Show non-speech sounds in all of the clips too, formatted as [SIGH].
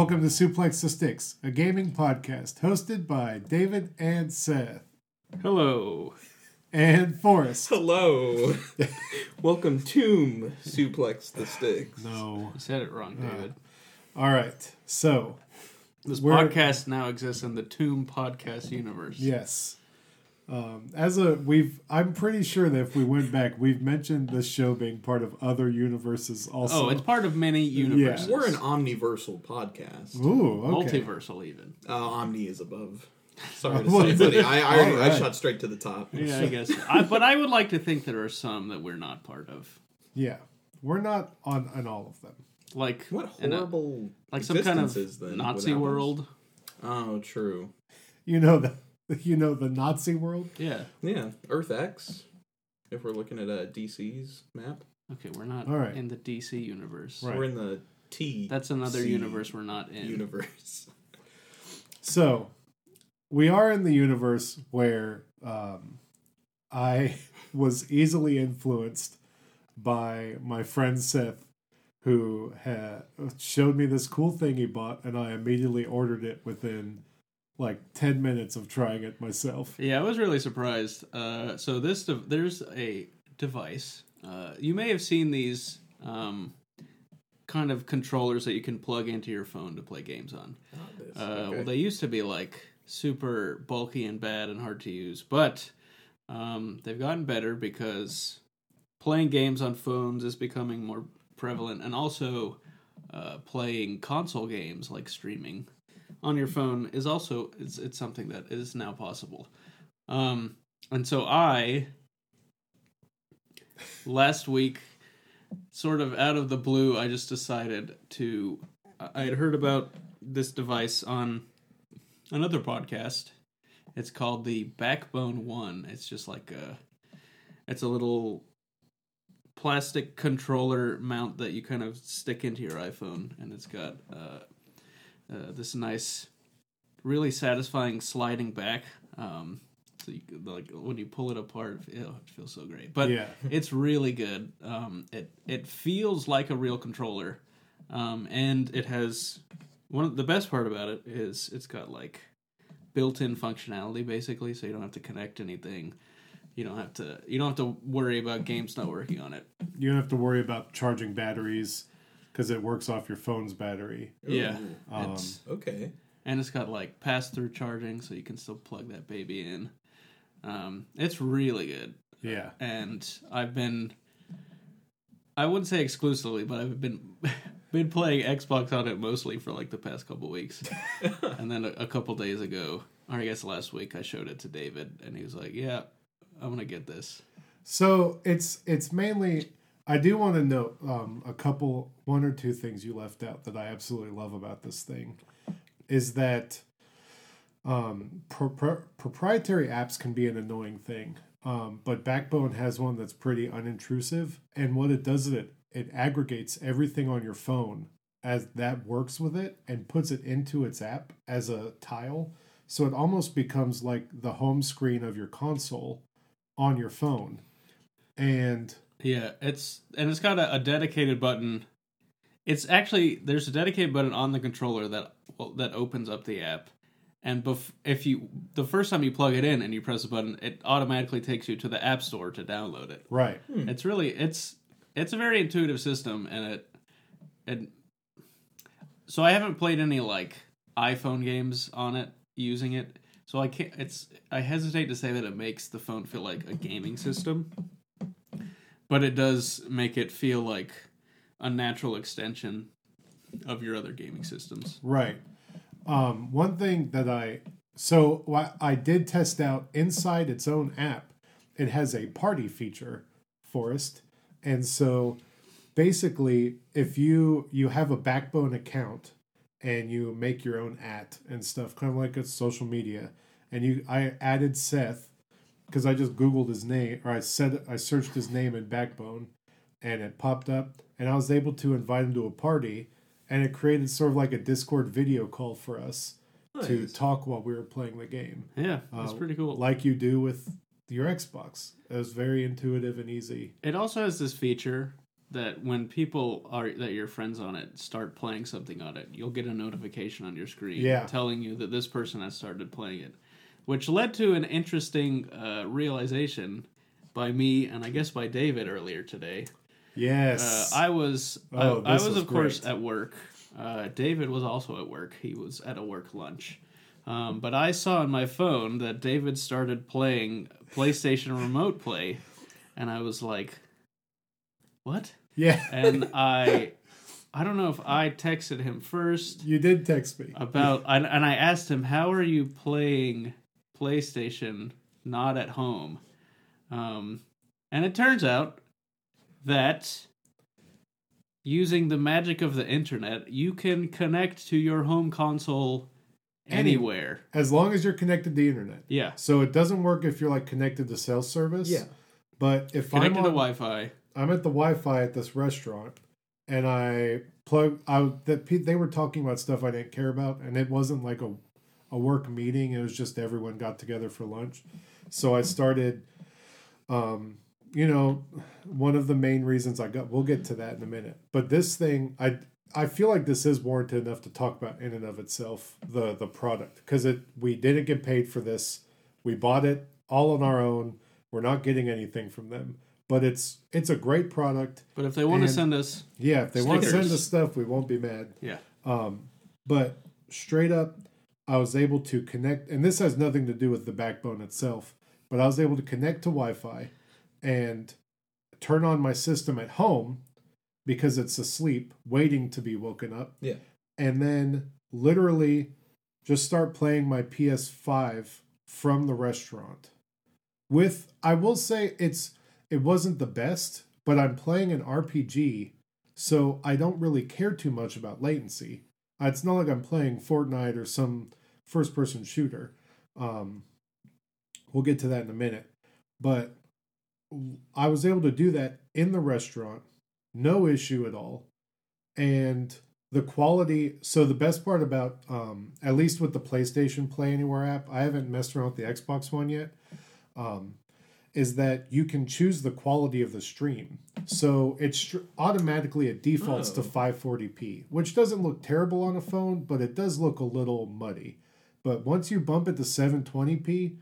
Hi, welcome to Suplex the Sticks, a gaming podcast hosted by David and Seth Hello. and Forrest. Hello. [LAUGHS] Welcome to Suplex the Sticks. No. You said it wrong, uh, David. All right. So, this podcast now exists in the Tomb podcast universe. yes. Um, as a we've, I'm pretty sure that if we went back, we've mentioned this show being part of other universes. Also, Oh, it's part of many universes. We're an omniversal podcast. ooh okay. multiversal even. Uh, Omni is above. Sorry [LAUGHS] to say, buddy. I, I, already. I shot straight to the top. Yeah, I guess. I, but I would like to think there are some that we're not part of. Yeah, we're not on on all of them. Like What in a- horrible like some kind of then, Nazi world. Oh, true. You know the [LAUGHS] you know the Nazi world. Yeah. Yeah, Earth X. If we're looking at a DC's map, Okay, we're not All right. in the DC universe. Right. we're in the T. That's another C universe we're not in. universe. [LAUGHS] So, we are in the universe where um, I was easily influenced by my friend Seth, who had showed me this cool thing he bought, and I immediately ordered it within like 10 minutes of trying it myself. Yeah, I was really surprised. Uh, so this dev- there's a device. Uh, you may have seen these um, kind of controllers that you can plug into your phone to play games on. Uh, Okay. Well, they used to be like super bulky and bad and hard to use, but um, they've gotten better because playing games on phones is becoming more prevalent, and also uh, playing console games like streaming on your phone is also it's, it's something that is now possible. Um, and so I last week, sort of out of the blue, I just decided to. I had heard about this device on another podcast. It's called the Backbone One. It's just like a, it's a little plastic controller mount that you kind of stick into your iPhone, and it's got uh, uh, this nice, really satisfying sliding back. Um, so you, like when you pull it apart, it, it feels so great. But Yeah. [LAUGHS] it's really good. Um, it it feels like a real controller, um, and it has one of the best part about it is it's got like built-in functionality basically, so you don't have to connect anything. You don't have to you don't have to worry about games not working on it. You don't have to worry about charging batteries because it works off your phone's battery. Yeah, Um, it's, Okay. and it's got like pass-through charging, so you can still plug that baby in. Um, it's really good. Yeah. and I've been I wouldn't say exclusively, but I've been [LAUGHS] been playing Xbox on it mostly for like the past couple weeks. [LAUGHS] and then a, a couple days ago, or I guess last week, I showed it to David, and he was like, "Yeah, I'm gonna get this." So it's it's mainly I do want to note um, a couple one or two things you left out that I absolutely love about this thing is that um, pro- proprietary apps can be an annoying thing, um, but Backbone has one that's pretty unintrusive, and what it does is it it aggregates everything on your phone as that works with it and puts it into its app as a tile, so it almost becomes like the home screen of your console on your phone. And Yeah, it's and it's got a, a dedicated button. It's actually there's a dedicated button on the controller that well, that opens up the app, and bef- if you the first time you plug it in and you press the button, it automatically takes you to the app store to download it. right hmm. It's really it's it's a very intuitive system, and it and so I haven't played any like iPhone games on it using it. So I can't. It's I hesitate to say that it makes the phone feel like a gaming system, but it does make it feel like a natural extension of your other gaming systems. right. Um one thing that i so i did test out inside its own app. It has a party feature Forrest. And so basically if you you have a backbone account and you make your own at and stuff kind of like a social media and you i added seth because i just googled his name or i said i searched his name in backbone and it popped up and i was able to invite him to a party and it created sort of like a discord video call for us to talk while we were playing the game. Yeah, that's Uh, pretty cool. like you do with your xbox. It was very intuitive and easy. It also has this feature that when people are that your friends on it start playing something on it, you'll get a notification on your screen Yeah. telling you that this person has started playing it, which led to an interesting uh, realization by me and I guess by David earlier today. Uh, Yes. I was Oh, I, I was was of course at work. Uh, David was also at work. He was at a work lunch. Um, but I saw on my phone that David started playing PlayStation Remote Play, and I was like, "What?" yeah. And [LAUGHS] I, I don't know if I texted him first you did text me. about, and, and I asked him, "How are you playing PlayStation not at home?" Um, and it turns out that using the magic of the internet, you can connect to your home console Any- anywhere. As long as you're connected to the internet. Yeah, So it doesn't work if you're like connected to cell service. Yeah. But if connected I'm to on, Wi-Fi. I'm at the Wi-Fi at this restaurant, and I plug. I that they were talking about stuff I didn't care about, and it wasn't like a a work meeting. It was just everyone got together for lunch. So I started. Um, you know, one of the main reasons I got. We'll get to that in a minute. But this thing, I I feel like this is warranted enough to talk about in and of itself the the product because it we didn't get paid for this. We bought it all on our own. We're not getting anything from them, but it's it's a great product. But if they want to send us, Yeah, if they want to send us stuff, we won't be mad. yeah, Um, but straight up, I was able to connect, and this has nothing to do with the backbone itself, but I was able to connect to Wi Fi and turn on my system at home because it's asleep, waiting to be woken up. Yeah. And then literally just start playing my PS5 from the restaurant. With, I will say, it's it wasn't the best, but I'm playing an RPG so I don't really care too much about latency. It's not like I'm playing Fortnite or some first person shooter. Um, we'll get to that in a minute. But I was able to do that in the restaurant, no issue at all. And the quality, so the best part about, um, at least with the PlayStation Play Anywhere app, I haven't messed around with the Xbox one yet. Um, is that you can choose the quality of the stream. So it's str- automatically it defaults to Oh. 540p, which doesn't look terrible on a phone, but it does look a little muddy. But once you bump it to 720p,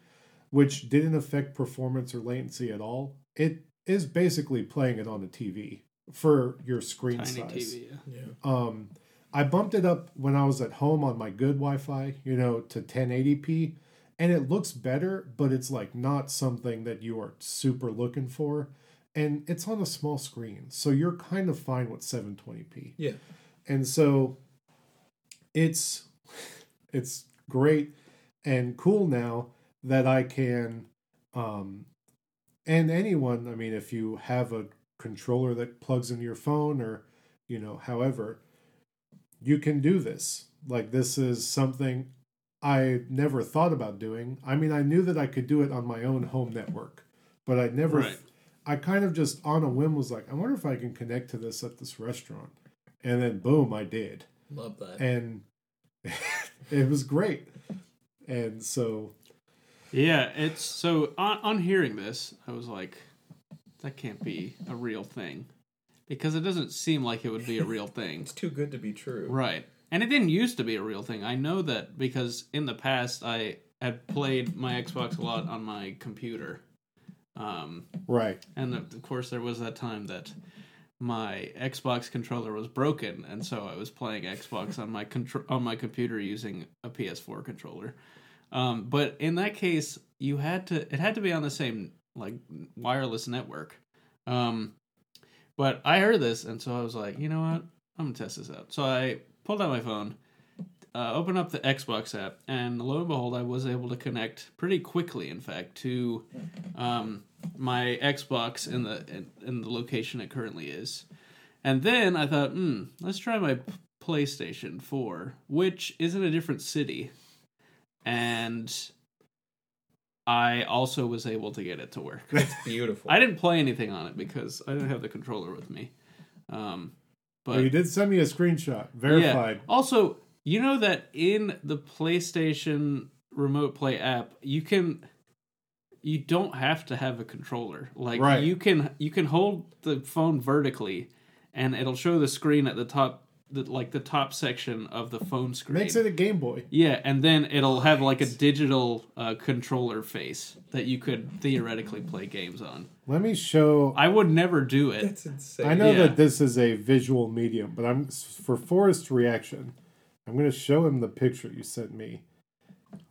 which didn't affect performance or latency at all, it is basically playing it on a TV for your screen tiny size. TV. Yeah. Yeah. Um, I bumped it up when I was at home on my good Wi-Fi, you know, to 1080p, and it looks better, but it's like not something that you are super looking for, and it's on a small screen, so you're kind of fine with 720p. Yeah. And so it's [LAUGHS] it's great and cool now that I can um and anyone, I mean if you have a controller that plugs into your phone or you know, however, you can do this. Like this is something I never thought about doing. I mean, I knew that I could do it on my own home network, but I never Right. I kind of just on a whim was like, I wonder if I can connect to this at this restaurant. And then boom, I did. Love that. And [LAUGHS] it was great. And so Yeah, it's so on, on hearing this, I was like, that can't be a real thing. Because it doesn't seem like it would be a real [LAUGHS] thing. it's too good to be true. Right. And it didn't used to be a real thing. I know that because in the past I had played my Xbox a lot on my computer. Um, right. and of course there was that time that my Xbox controller was broken and so I was playing Xbox on my contr- on my computer using a PS4 controller. Um, but in that case, you had to it had to be on the same like wireless network. Um, but I heard this and so I was like, you know what? I'm gonna test this out. So I pulled out my phone, uh, opened up the Xbox app, and lo and behold, I was able to connect pretty quickly. In fact, to um, my Xbox in the in, in the location it currently is. And then I thought, hmm, let's try my PlayStation 4, which is in a different city. And I also was able to get it to work. That's beautiful. [LAUGHS] I didn't play anything on it because I didn't have the controller with me. Um, But but you did send me a screenshot. Verified. also, you know that in the PlayStation Remote Play app, you can you don't have to have a controller. Like Right. you can you can hold the phone vertically and it'll show the screen at the top, the, like the top section of the phone screen. Makes it a Game Boy. Yeah, and then it'll have like a digital uh, controller face that you could theoretically play games on. Let me show. I would never do it. That's insane. I know Yeah. that this is a visual medium, but I'm for Forrest's reaction. I'm going to show him the picture you sent me.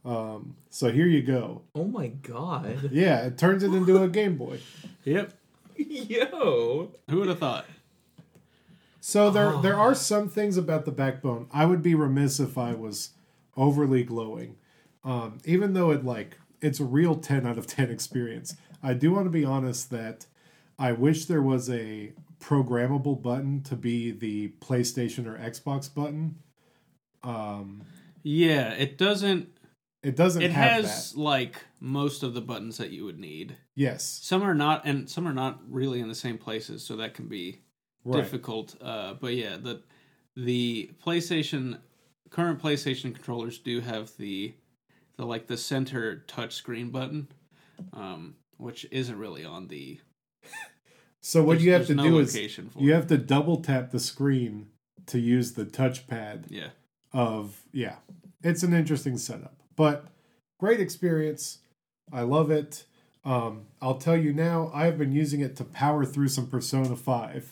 Um, so here you go. Oh my god. Yeah, it turns it into a [LAUGHS] Game Boy. Yep. Yo. Who would have thought? So there there are some things about the backbone. I would be remiss if I was overly glowing. Um, even though it like it's a real 10 out of 10 experience. I do want to be honest that I wish there was a programmable button to be the PlayStation or Xbox button. Um, Yeah, it doesn't. It doesn't It have has that. like most of the buttons that you would need. Yes. Some are not, and some are not really in the same places, so that can be Right. difficult. Uh, but yeah, the the PlayStation current PlayStation controllers do have the the like the center touchscreen button, um, which isn't really on the. [LAUGHS] So what you have to no do is you it. have to double tap the screen to use the touchpad yeah. of yeah it's an interesting setup but great experience. I love it. Um, i'll tell you now i've been using it to power through some persona 5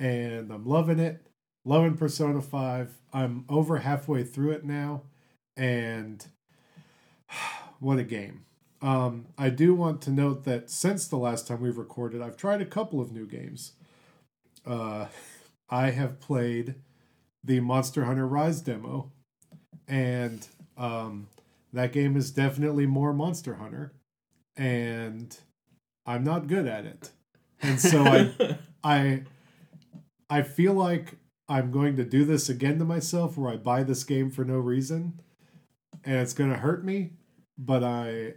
and i'm loving it. Loving persona 5 i'm over halfway through it now and [SIGHS] what a game. Um, i do want to note that since the last time we've recorded i've tried a couple of new games. Uh, [LAUGHS] i have played the Monster Hunter Rise demo, and um, that game is definitely more Monster Hunter, and I'm not good at it, and so I [LAUGHS] I I feel like I'm going to do this again to myself, where I buy this game for no reason, and it's going to hurt me, but I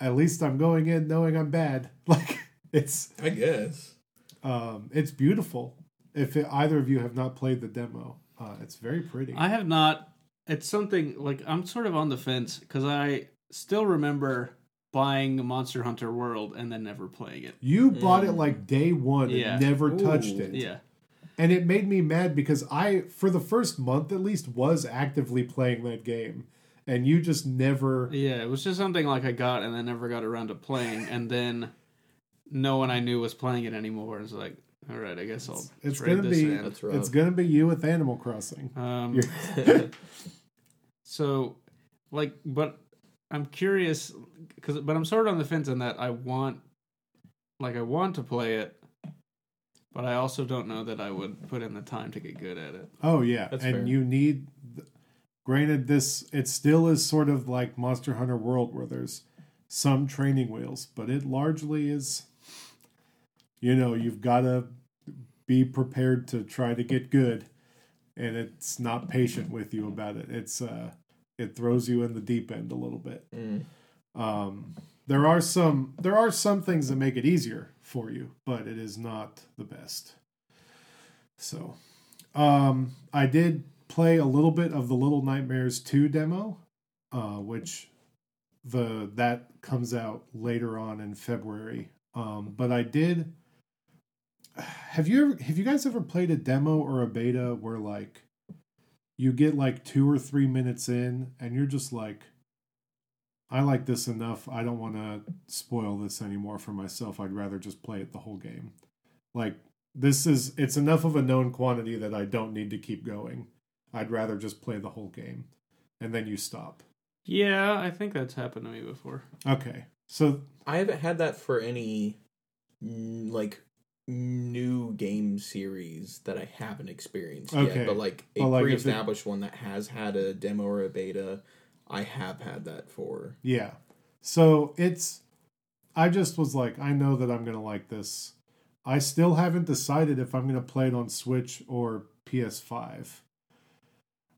at least I'm going in knowing I'm bad. [LAUGHS] Like it's I guess. um, it's beautiful. If it, either of you have not played the demo, uh, it's very pretty. I have not. It's something like I'm sort of on the fence because I still remember buying Monster Hunter World and then never playing it. you bought it mm. like day one Yeah. and never touched it. Yeah. And it made me mad because I, for the first month at least, was actively playing that game. And you just never. Yeah, it was just something like I got and then never got around to playing, and then no one I knew was playing it anymore. It's like, all right, I guess I'll It's trade gonna be- in. That's rough. It's going to be you with Animal Crossing. Um, [LAUGHS] [LAUGHS] so, like, but I'm curious because, but I'm sort of on the fence in that I want, like, I want to play it, but I also don't know that I would put in the time to get good at it. Oh, yeah. That's and fair. you need. Granted, this. It still is sort of like Monster Hunter World where there's some training wheels, but it largely is. You know, you've got to be prepared to try to get good and it's not patient with you about it. It's uh it throws you in the deep end a little bit. Mm. um there are some there are some things that make it easier for you but it is not the best. So um i did play a little bit of the little nightmares 2 demo uh which the that comes out later on in february. Um but i did have you ever have you guys ever played a demo or a beta where like you get like two or three minutes in and you're just like i like this enough. I don't want to spoil this anymore for myself. I'd rather just play it the whole game. Like this is it's enough of a known quantity that i don't need to keep going. I'd rather just play the whole game. And then you stop. Yeah, I think that's happened to me before. okay. So I haven't had that for any like new game series that I haven't experienced Okay. yet. But like a Well, like, pre-established one that has had a demo or a beta, I have had that for. Yeah. So it's I just was like, I know that I'm gonna like this. I still haven't decided if I'm gonna play it on Switch or PS5.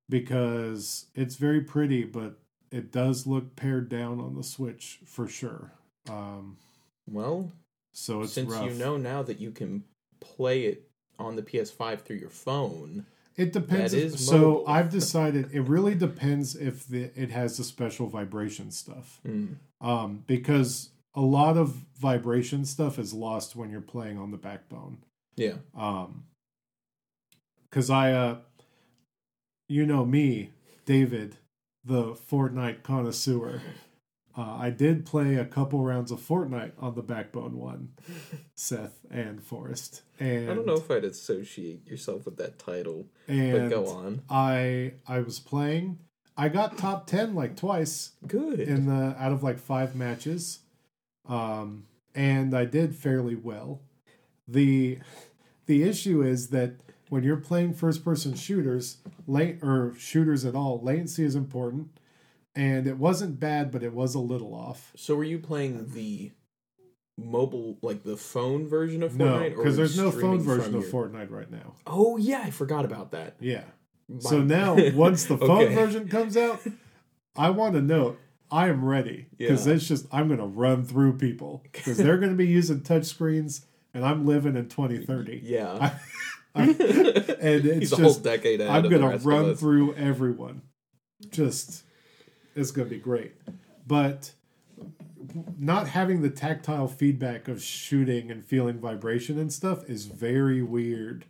Because it's very pretty, but it does look pared down on the Switch for sure. Um Well, so it's since rough. you know now that you can play it on the PS5 through your phone, It depends. That if- so. I've [LAUGHS] decided it really depends if the, it has the special vibration stuff. mm, um, because a lot of vibration stuff is lost when you're playing on the backbone. Yeah. Um, because I, uh, you know me, David, the Fortnite connoisseur. Uh, I did play a couple rounds of Fortnite on the Backbone one, [LAUGHS] Seth and Forrest, and I don't know if I'd associate yourself with that title, And but go on. I I was playing. I got top ten like twice Good. in the out of like five matches, um, and I did fairly well. the The issue is that when you're playing first person shooters, late or shooters at all, latency is important, and it wasn't bad, but it was a little off. so were you playing the mobile, like the phone version of Fortnite? or because there's no phone version of your- Fortnite right now. Oh yeah, I forgot about that. Yeah. My- So [LAUGHS] now, once the phone Okay. version comes out, I want to note I am ready because Yeah. it's just I'm going to run through people because they're going to be using touch screens, and I'm living in 2030. Yeah. I, [LAUGHS] [LAUGHS] and it's He's a just whole decade ahead. I'm going to run through everyone. Just it's going to be great, but not having the tactile feedback of shooting and feeling vibration and stuff is very weird.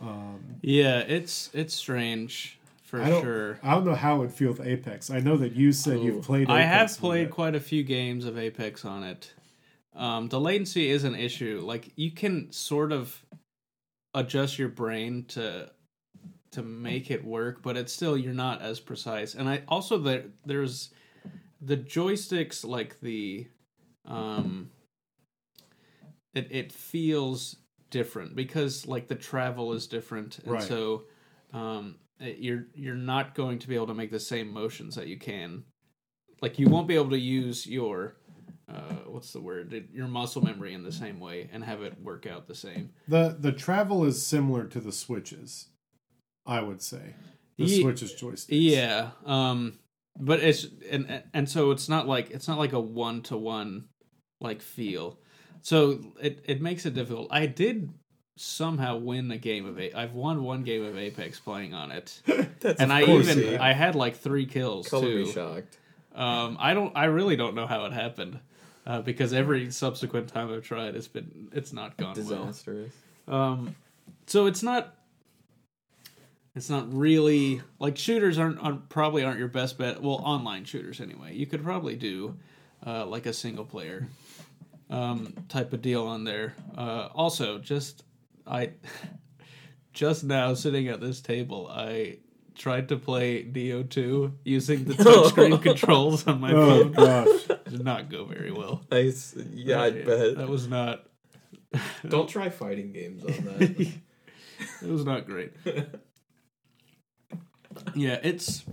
Um, Yeah, it's it's strange for I don't, sure. I don't know how it would feel with Apex. I know that you said Ooh. you've played. I have played it. quite a few games of Apex on it. Um, the latency is an issue. Like you can sort of adjust your brain to to make it work, but it's still you're not as precise. And I also there there's the joysticks like the um it it feels different because like the travel is different and Right. so um it- you're you're not going to be able to make the same motions that you can like you won't be able to use your uh, what's the word your muscle memory in the same way and have it work out the same the the travel is similar to the switches. I would say the Ye- switches joysticks. yeah um but it's and and so it's not like it's not like a one to one like feel so it it makes it difficult i did somehow win a game of a i've won one game of apex playing on it [LAUGHS] That's and i even it. i had like three kills color too me shocked. Um, I don't. I really don't know how it happened, uh, because every subsequent time I've tried, it's been it's not gone Disastrous. well. Um, so it's not. It's not really like shooters aren't, aren't probably aren't your best bet. Well, online shooters anyway. You could probably do uh, like a single player um, type of deal on there. Uh, also, just I [LAUGHS] just now sitting at this table, I tried to play Nioh 2 using the [LAUGHS] touchscreen controls on my phone. Oh phone. gosh. [LAUGHS] Did not go very well. Nice. Yeah, I That- bet. That was not. Don't try fighting games on that. it was not great. Yeah, it's.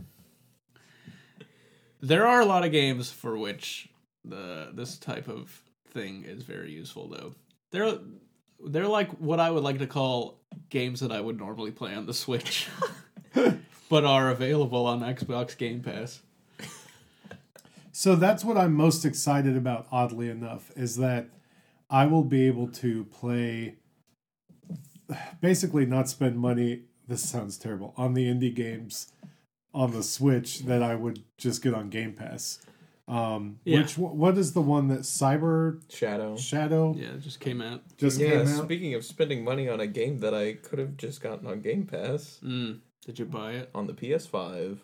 There are a lot of games for which the this type of thing is very useful, though. They're they're like what I would like to call games that I would normally play on the Switch, [LAUGHS] but are available on Xbox Game Pass. So that's what I'm most excited about, oddly enough, is that I will be able to play [SIGHS] basically not spend money this sounds terrible on the indie games on the Switch that I would just get on Game Pass. Um Yeah. which what is the one that Cyber Shadow. Shadow Yeah, it just came out. just yeah, came out? speaking of spending money on a game that I could have just gotten on Game Pass Mm, did you buy it? on the PS5.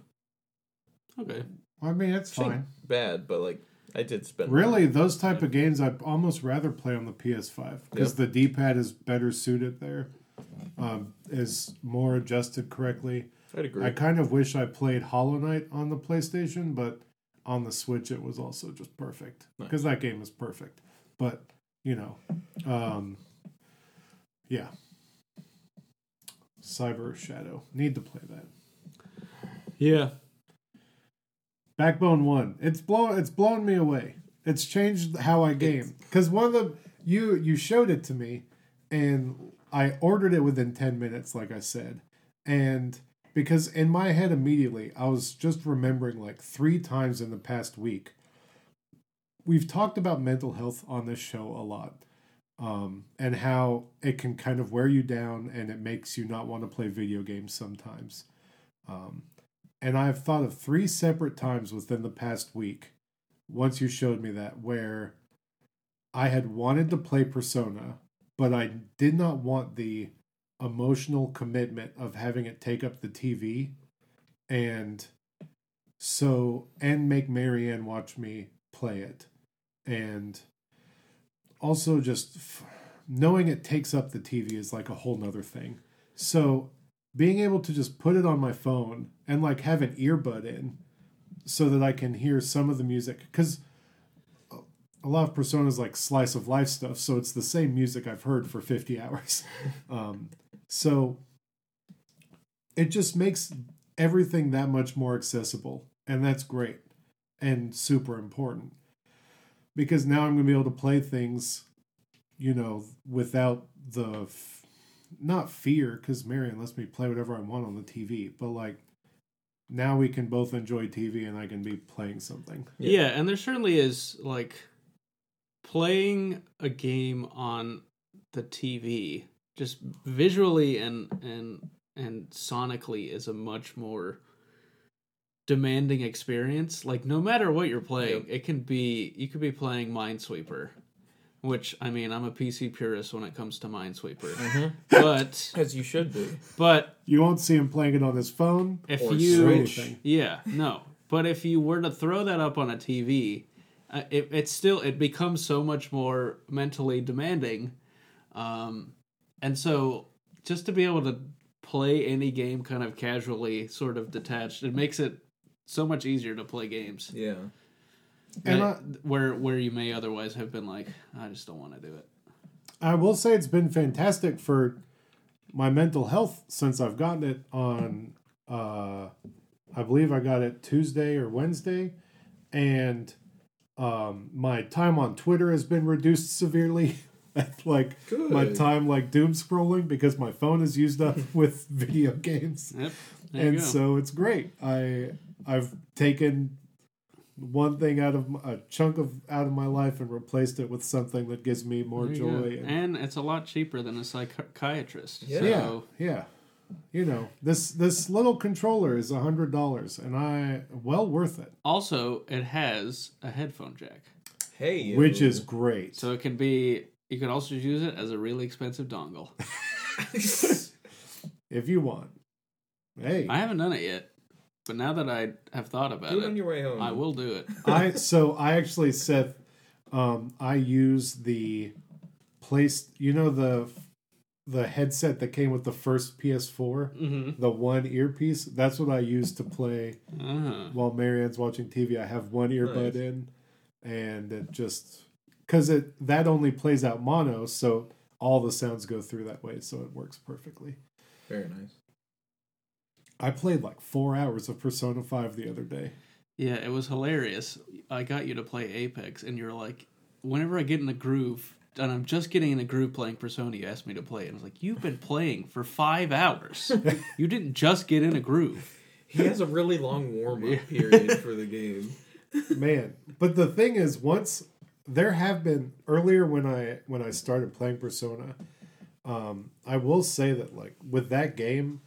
Okay. I mean, it's Which fine. Bad, but like I did spend Really, money. those type of games I'd almost rather play on the PS5 because Yep. the D-pad is better suited there, um, is more adjusted correctly. I'd agree. I kind of wish I played Hollow Knight on the PlayStation, but on the Switch it was also just perfect Nice. because that game is perfect. But you know, um, yeah, Cyber Shadow need to play that. Yeah. Backbone One. It's blown. It's blown me away. It's changed how I game. Because one of the you you showed it to me, and I ordered it within ten minutes, like I said, and because in my head immediately I was just remembering like three times in the past week. We've talked about mental health on this show a lot, um, and how it can kind of wear you down, and it makes you not want to play video games sometimes. Um, and I've thought of three separate times within the past week, once you showed me that, where I had wanted to play Persona but I did not want the emotional commitment of having it take up the TV and so and make Marianne watch me play it and also just f- knowing it takes up the TV is like a whole nother thing. So being able to just put it on my phone and like have an earbud in so that I can hear some of the music because a lot of personas like slice of life stuff so it's the same music I've heard for 50 [LAUGHS] hours. Um, so it just makes everything that much more accessible and that's great and super important because now I'm going to be able to play things you know without the f- not fear because Marion lets me play whatever I want on the TV but like now we can both enjoy TV and I can be playing something Yeah. and there certainly is like playing a game on the TV just visually and and and sonically is a much more demanding experience. Like no matter what you're playing, Yep. it can be you could be playing Minesweeper, which I mean, I'm a PC purist when it comes to Minesweeper. Mhm. But [LAUGHS] As you should be. but you won't see him playing it on his phone if Or you Switch. yeah no but if you were to throw that up on a tv uh, it, it's still it becomes so much more mentally demanding. Um and so just to be able to play any game kind of casually sort of detached it makes it so much easier to play games. Yeah. And I- where where you may otherwise have been like i just don't want to do it. I will say it's been fantastic for my mental health since I've gotten it on uh I believe I got it Tuesday or Wednesday. And um my time on Twitter has been reduced severely. [LAUGHS] like my time like doom scrolling because my phone is used up [LAUGHS] with video games. yep and so it's great. I I've taken one thing out of a chunk of out of my life and replaced it with something that gives me more There you go. joy. and- and it's a lot cheaper than a psychiatrist Yeah. so yeah, yeah. You know, this this little controller is a hundred dollars, and I well worth it, Also, it has a headphone jack, Hey. you. which is great. so it can be. You can also use it as a really expensive dongle. [LAUGHS] [LAUGHS] if you want, hey, I haven't done it yet, but now that I have thought about Do it on your way home. I will do it. [LAUGHS] I so I actually said, um, I use the place. You know the the headset that came with the first PS4, Mm-hmm. the one earpiece. That's what I use to play Uh-huh. while Marianne's watching TV. I have one earbud Nice. in, and it just because it that only plays out mono, so all the sounds go through that way, so it works perfectly. Very nice. I played like four hours of Persona Five the other day. Yeah, it was hilarious. I got you to play Apex, and you're like, whenever I get in the groove, and I'm just getting in a groove playing Persona, you asked me to play and I was like, you've been playing for five hours. [LAUGHS] you didn't just get in a groove. He has a really long warm up period [LAUGHS] for the game. Man, but the thing is, once there have been earlier when I when I started playing Persona, um, I will say that like with that game,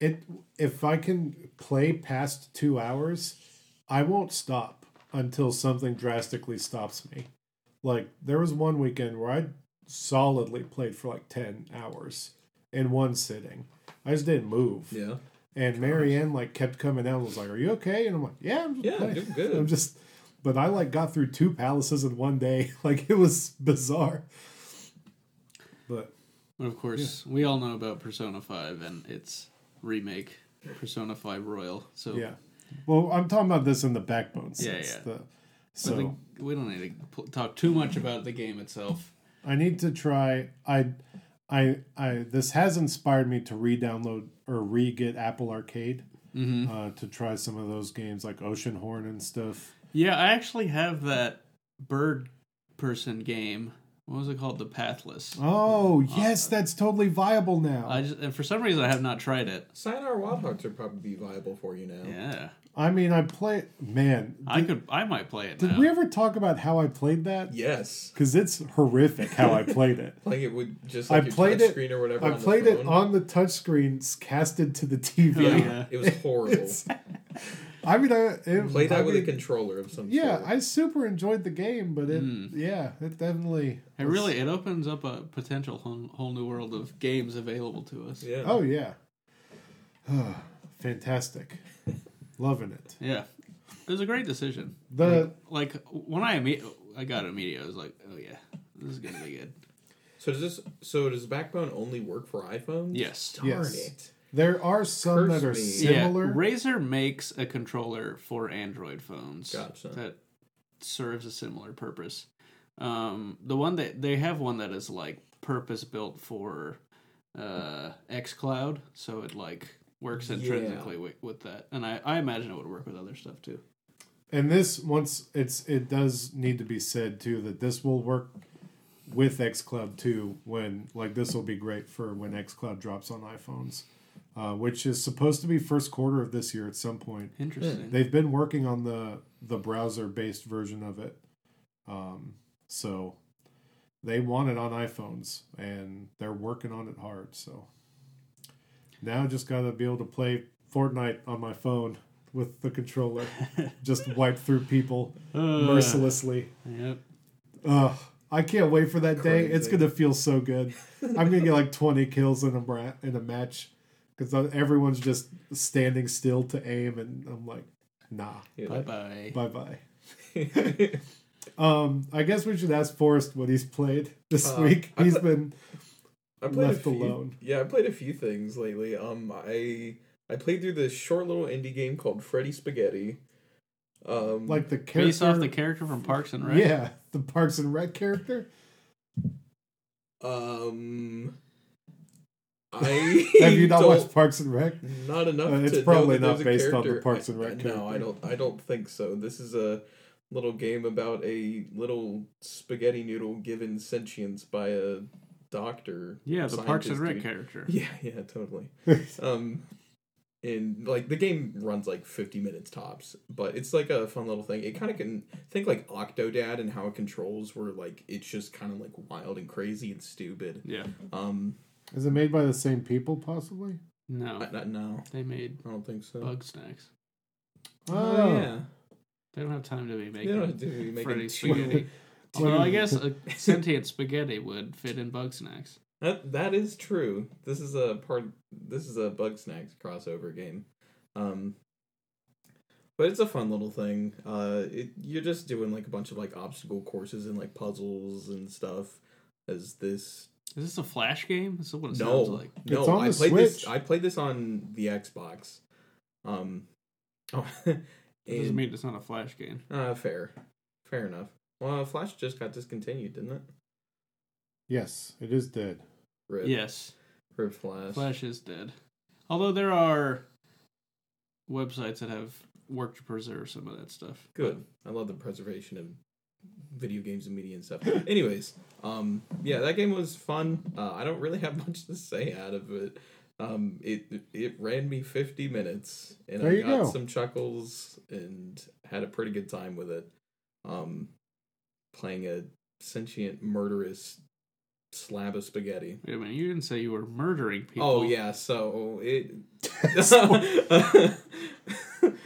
it if I can play past two hours, I won't stop until something drastically stops me. Like there was one weekend where I solidly played for like ten hours in one sitting. I just didn't move. Yeah. And Marianne like kept coming out and was like, "Are you okay?" And I'm like, "Yeah, I'm just Yeah, playing." doing [LAUGHS] good. I'm just, but I like got through two palaces in one day. [LAUGHS] Like it was bizarre. But But of course, we all know about Persona 5 and its remake, Persona 5 Royal. So, yeah, well, I'm talking about this in the backbone Yeah, sense. yeah. The, but so the- we don't need to talk too much about the game itself. I need to try. I, I, I. This has inspired me to re-download or re-get Apple Arcade hmm uh, to try some of those games like Oceanhorn and stuff. Yeah, I actually have that bird person game. What was it called? The Pathless. Oh yes, that's totally viable now. I just, and for some reason, I have not tried it. Sayonara Wild Hearts would probably be viable for you now. Yeah, I mean, I play. Man, I did- could. I might play it Did now. we ever talk about how I played that? Yes. Because it's horrific how I played it. [LAUGHS] Playing it with just I like your played touch it- screen or whatever. I on the played it on the touchscreen, casted to the TV. Oh, Yeah, yeah. it was horrible. [LAUGHS] It's- I mean, I it, Play that I with mean, a controller of some Yeah, sort. I super enjoyed the game, but it Mm. yeah, it definitely It really it opens up a potential whole, whole new world of games available to us. yeah. Oh yeah. [SIGHS] Fantastic. Loving it. Yeah. It was a great decision. The Like when I imme- I got it immediately, I was like, oh yeah, this is gonna be good. So does this? So does Backbone only work for iPhones? Yes. Darn Yes. it. There are some Curse that are me. similar. Yeah, Razer makes a controller for Android phones Gotcha. that serves a similar purpose. Um, the one that they have one that is like purpose built for uh, XCloud, so it like works Yeah. intrinsically with, with that, and I, I imagine it would work with other stuff too. And this once it's it does need to be said too that this will work with xCloud too when like this will be great for when xCloud drops on iPhones. Uh, which is supposed to be first quarter of this year at some point. Interesting. They've been working on the the browser based version of it, um, so they want it on iPhones and they're working on it hard. So now I just gotta be able to play Fortnite on my phone with the controller, [LAUGHS] just wipe through people Uh, mercilessly. Yep. Ugh, I can't wait for that day. It's gonna feel so good. I'm gonna get like 20 kills in a bra- in a match because everyone's just standing still to aim, and I'm like, nah, Bye bye. bye bye. Um, I guess we should ask Forrest what he's played this Uh, week. I He's pla- been I played left a few, alone. Yeah, I played a few things lately. Um, I I played through this short little indie game called Freddy Spaghetti. Um, like the character. Based off the character from Parks and Rec. Yeah, the Parks and Rec character. um, I [LAUGHS] Have you not watched Parks and Rec? Not enough. Uh, it's to know probably that not based on the. Parks and Rec I- No, I don't. I don't think so. This is a little game about a little spaghetti noodle given sentience by a doctor. Yeah, the Parks and Rec dude. character. [LAUGHS] Yeah, yeah, totally. [LAUGHS] um, and like the game runs like fifty minutes tops, but it's like a fun little thing. It kind of can think like Octodad and how it controls, where like it's just kind of like wild and crazy and stupid. Yeah. Um, Is it made by the same people, possibly? No, I, I, no, they made I don't think so. Bugsnax. Oh, yeah. They don't have time to be making. They don't making have to be making Freddy spaghetti. [LAUGHS] well, I guess a sentient spaghetti would fit in Bugsnax. That that is true. This is a part. This is a Bugsnax crossover game, um, but it's a fun little thing. Uh, it, you're just doing like a bunch of like obstacle courses and like puzzles and stuff. As this Is this a flash game? This is what it no sounds like. no It's on I the played this. I played this on the Xbox. Um, [LAUGHS] oh, It doesn't and, mean it's not a flash game. uh, fair, fair enough. Well, Flash just got discontinued, didn't it? Yes, it is dead. Rip, Yes, Rip Flash. Flash is dead. Although there are websites that have worked to preserve some of that stuff. Good. I love the preservation of video games and media and stuff. [LAUGHS] Anyways, um, yeah, that game was fun. Uh, I don't really [LAUGHS] have much to say out of it. Um, it it ran me fifty minutes, and There I got go. some chuckles and had a pretty good time with it. Um, playing a sentient murderous slab of spaghetti. Wait a minute, you didn't say you were murdering people. Oh yeah, so it [LAUGHS]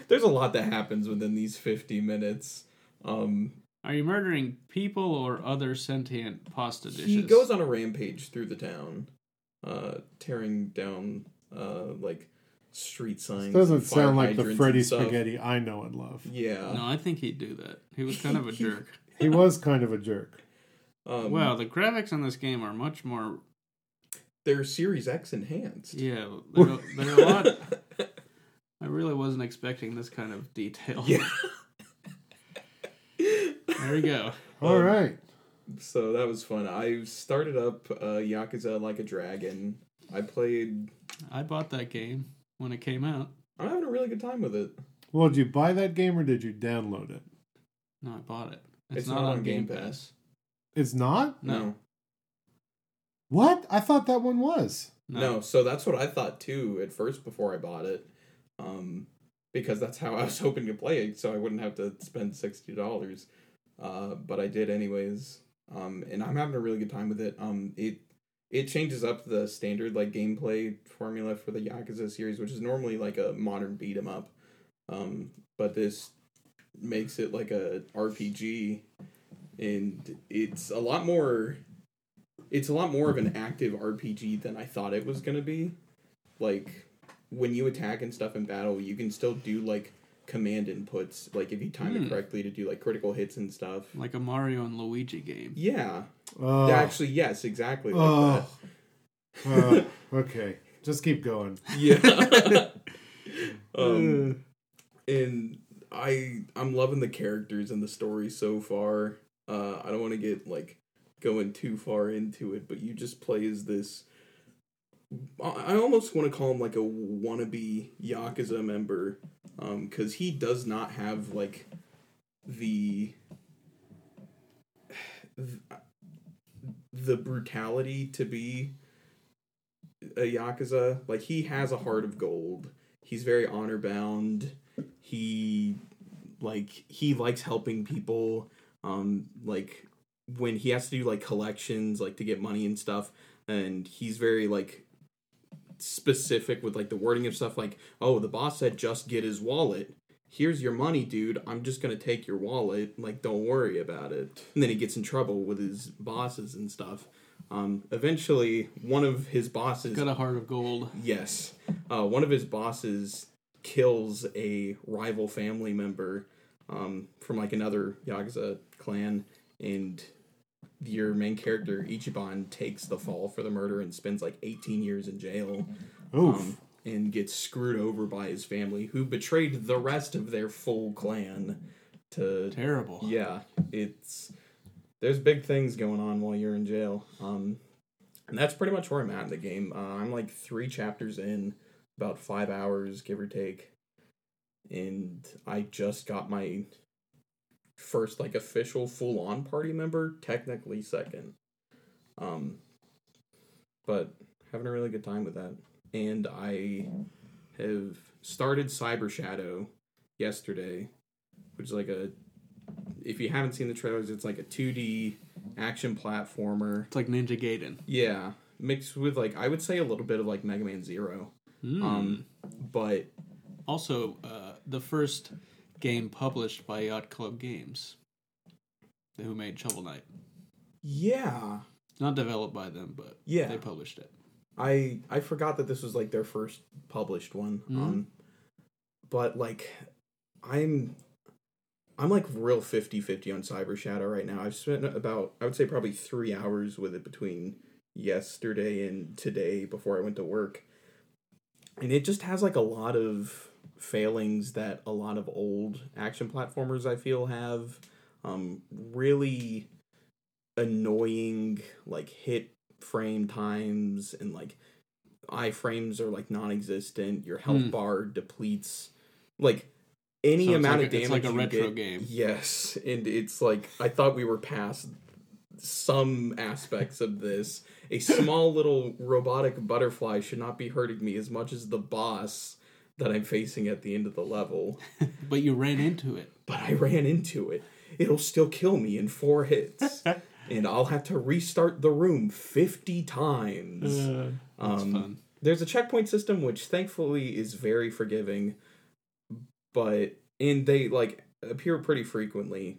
there's a lot that happens within these 50 minutes. Um Are you murdering people or other sentient pasta dishes? he goes on a rampage through the town, uh tearing down uh like street signs. This doesn't and fire sound like the Freddy spaghetti I know and love. Yeah. No, I think he'd do that. He was kind of a [LAUGHS] jerk. He was kind of a jerk. Um, wow, the graphics on this game are much more. they're Series X enhanced. Yeah, they're, [LAUGHS] they're a lot. [LAUGHS] I really wasn't expecting this kind of detail. Yeah. There we go. [LAUGHS] All Um, right. So that was fun. I started up uh, Yakuza Like a Dragon. I played. I bought that game when it came out. I'm having a really good time with it. Well, did you buy that game or did you download it? No, I bought it. It's, It's not, on Game Pass. It's not? No. What? I thought that one was. No. No. so that's what I thought too at first before I bought it, um, because that's how I was [LAUGHS] hoping to play it, so I wouldn't have to spend sixty dollars. Uh, but I did anyways, um, and I'm having a really good time with it. Um, it it changes up the standard like gameplay formula for the Yakuza series, which is normally like a modern beat 'em up. Um, but this makes it like a RPG, and it's a lot more. It's a lot more of an active RPG than I thought it was gonna be. Like when you attack and stuff in battle, you can still do like command inputs, like if you time Hmm. it correctly to do like critical hits and stuff. Like a Mario and Luigi game. Yeah, Oh, actually, yes, exactly like oh. Oh, [LAUGHS] okay, just keep going. Yeah. [LAUGHS] [LAUGHS] um, Uh, and I I'm loving the characters and the story so far. Uh, I don't want to get like going too far into it, but you just play as this. I almost want to call him like a wannabe yakuza member, Um, because he does not have like the [SIGHS] the brutality to be a yakuza. Like he has a heart of gold. He's very honor bound. He like he likes helping people. Um, like when he has to do like collections, like to get money and stuff, and he's very like specific with like the wording of stuff. Like, oh, the boss said just get his wallet. Here's your money, dude. I'm just gonna take your wallet. Like, don't worry about it. And then he gets in trouble with his bosses and stuff. Um, eventually, one of his bosses Got a heart of gold. Yes. Uh, one of his bosses kills a rival family member um, from like another Yakuza clan, and your main character Ichiban takes the fall for the murder and spends like 18 years in jail. Oof. Um, and gets screwed over by his family, who betrayed the rest of their full clan to Terrible. yeah, it's there's big things going on while you're in jail. Um, and that's pretty much where I'm at in the game. Uh, I'm like three chapters in, about five hours, give or take, and I just got my first like official full on party member. Technically second, um, but having a really good time with that. And I have started Cyber Shadow yesterday, which is like a if you haven't seen the trailers, it's like a 2D action platformer. It's like Ninja Gaiden. Yeah, mixed with like I would say a little bit of like Mega Man Zero. Hmm. Um, but also, uh, the first game published by Yacht Club Games, who made Shovel Knight. yeah, Not developed by them, but Yeah. they published it. I I forgot that this was like their first published one. Mhm. Um, but like I'm I'm like real 50-50 on Cyber Shadow right now. I've spent about I would say probably 3 hours with it between yesterday and today before I went to work. And it just has like a lot of failings that a lot of old action platformers I feel have um really annoying like hit frame times and like iframes are like non-existent your health Hmm. bar depletes like any So amount like of a- it's damage like a retro get- game. yes and it's like i thought we were past some aspects of this a small little robotic butterfly should not be hurting me as much as the boss that i'm facing at the end of the level [LAUGHS] But you ran into it. but I ran into it. It'll still kill me in four hits. [LAUGHS] and I'll have to restart the room 50 times. Uh, um, fun. There's a checkpoint system which thankfully is very forgiving, but and they like appear pretty frequently.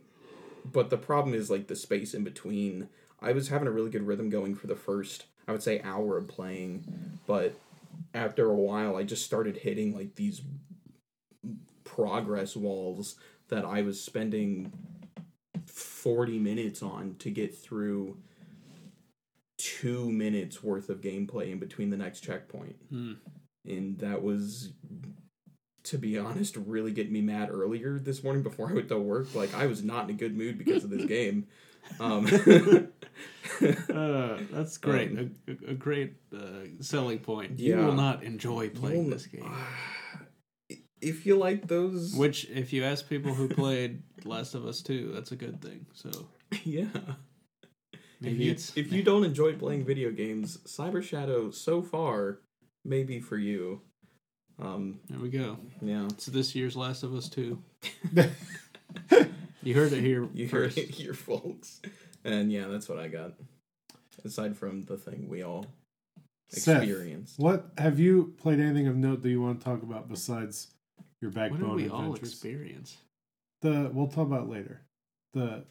But the problem is like the space in between. I was having a really good rhythm going for the first, I would say, hour of playing, but after a while, I just started hitting like these progress walls that I was spending 40 minutes on to get through two minutes worth of gameplay in between the next checkpoint. Hmm. And that was, to be honest, really getting me mad earlier this morning before I went to work. Like, I was not in a good mood because of this [LAUGHS] game. Um, [LAUGHS] [LAUGHS] Uh, that's great. Um, a, a, great uh, selling point. Yeah. You will not enjoy playing this game. [SIGHS] if you like those. Which, if you ask people who played [LAUGHS] Last of Us 2, that's a good thing. So [LAUGHS] yeah. maybe if you, it's. if you don't enjoy playing video games, Cyber Shadow so far may be for you. Um, There we go. yeah, It's this year's Last of Us 2. You heard it here you heard it here, folks. And yeah, that's what I got. Aside from the thing we all Seth, experienced. what have you played anything of note that you want to talk about besides your backbone? What did backbone we all experience? the we'll talk about it later. The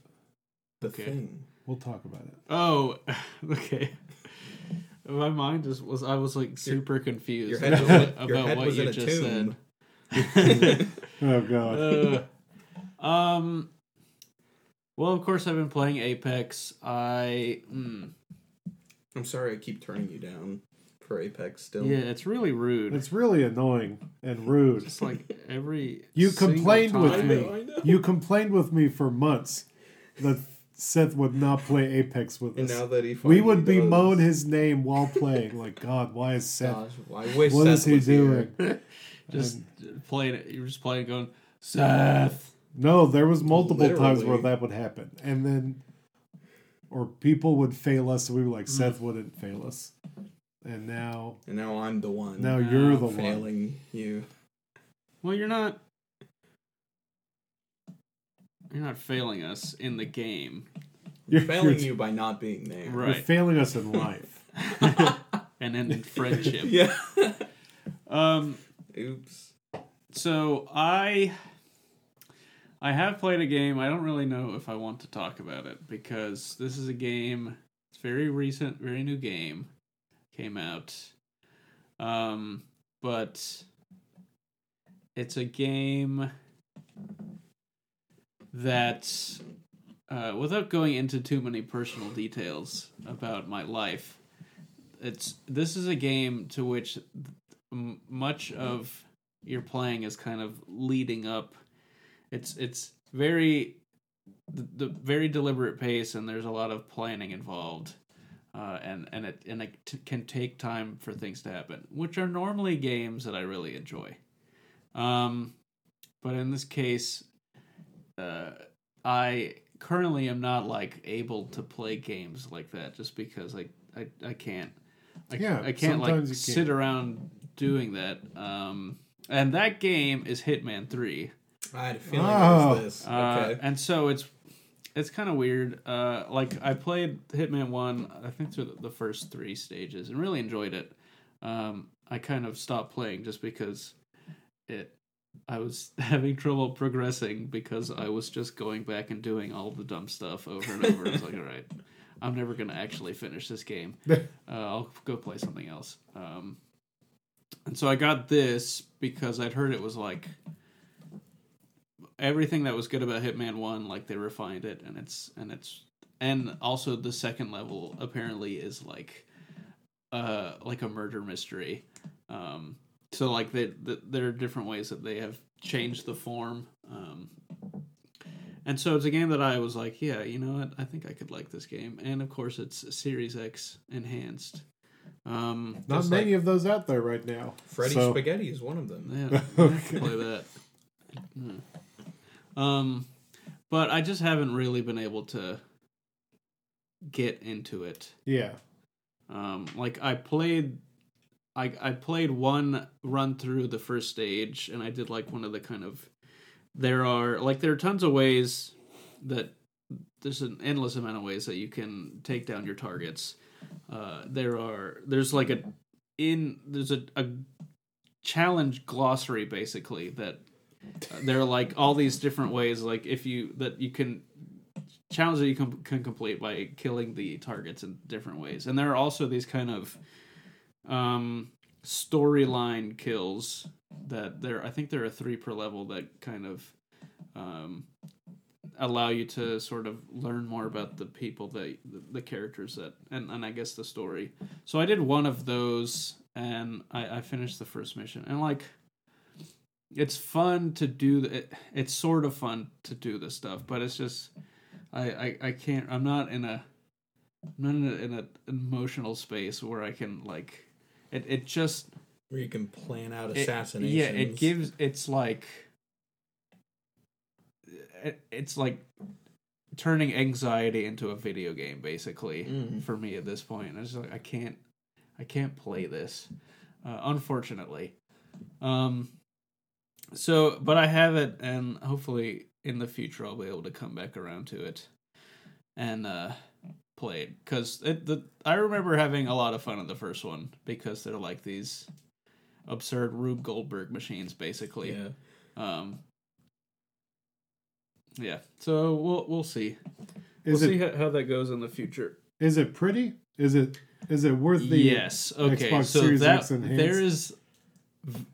The Okay. thing. we'll talk about it. Oh, [LAUGHS] okay. My mind just was. I was like super confused Your head about, was, what- your about head what was you in a just tomb. said. [LAUGHS] Oh god. Uh, um. Well, of course, I've been playing Apex. I. Mm, I'm sorry I keep turning you down for Apex still. yeah, it's really rude. it's really annoying and rude. It's like every. You single complained with time- I me. know, I know. You complained with me for months that Seth would not play Apex with And us. now that he we would does, bemoan his name while playing. Like, [LAUGHS] God, why is Seth? Gosh, I what Seth is he doing? [LAUGHS] Just playing it. You were just playing, going Seth. No, there was multiple times where that would happen, and then, or people would fail us, and we were like, Mm. Seth wouldn't fail us, and now, And now I'm the one now No, you're the one. failing you. Well, you're not. You're not failing us in the game, [LAUGHS] You're, failing you're, you by not being there. you're right? failing us in life. [LAUGHS] and then in friendship. [LAUGHS] yeah. Um. Oops. So I. I have played a game. I don't really know if I want to talk about it because this is a game. It's very recent, very new game. Came out. Um, but it's a game that, uh, without going into too many personal details about my life, it's this is a game to which much of your playing is kind of leading up. It's it's very the, the very deliberate pace, and there's a lot of planning involved, uh, and and it and it t- can take time for things to happen, which are normally games that I really enjoy. Um, but in this case, uh, I currently am not like able to play games like that just because I I, I can't. I, Yeah, I can't like sit around doing that. Um, and that game is Hitman Three. I had a feeling Oh. it was this. Uh, Okay. and so it's it's kind of weird. Uh, like I played Hitman One, I think through the, the first three stages, and really enjoyed it. Um, I kind of stopped playing just because it. I was [LAUGHS] having trouble progressing because I was just going back and doing all the dumb stuff over and over. it's like, [LAUGHS] all right, I'm never gonna actually finish this game. [LAUGHS] Uh, I'll go play something else. Um, and so I got this because I'd heard it was like everything that was good about Hitman One, like they refined it, and it's and it's and also the second level apparently is like uh like a murder mystery. Um, so like they, the, there are different ways that they have changed the form. Um, and so it's a game that I was like, yeah, you know what, I think I could like this game. And of course, it's Series X enhanced. Um, Not Just many of those out there right now. Freddy so- Spaghetti is one of them. yeah, [LAUGHS] I play that. Um, but I just haven't really been able to get into it. Yeah, Um, like I played, I I played one run through the first stage, and I did like one of the kind of. There are like there are tons of ways that there's an endless amount of ways that you can take down your targets. Uh, there are there's like a in there's a, a challenge glossary basically that there are like all these different ways like if you that you can challenge that you can, can complete by killing the targets in different ways. And there are also these kind of um storyline kills that there i think there are three per level that kind of um allow you to sort of learn more about the people that the, the characters that and, and i guess the story. So i did one of those and i, I finished the first mission. And like it's fun to do the, it, it's sort of fun to do this stuff but it's just I, I, I can't i'm not in a i'm not in, a, in an emotional space where i can like it, it just Where you can plan out it- assassinations. yeah it gives it's like it, it's like turning anxiety into a video game basically Mm. for me at this point it's like i can't i can't play this uh, unfortunately um so but i have it and hopefully in the future i'll be able to come back around to it and uh play it because it the i remember having a lot of fun in the first one because they're like these absurd rube goldberg machines basically Yeah. Um, yeah, so we'll we'll see. Is we'll it see how, how that goes in the future. is it pretty? Is it is it worth the yes. Okay. Xbox so Series that X enhanced? there is v-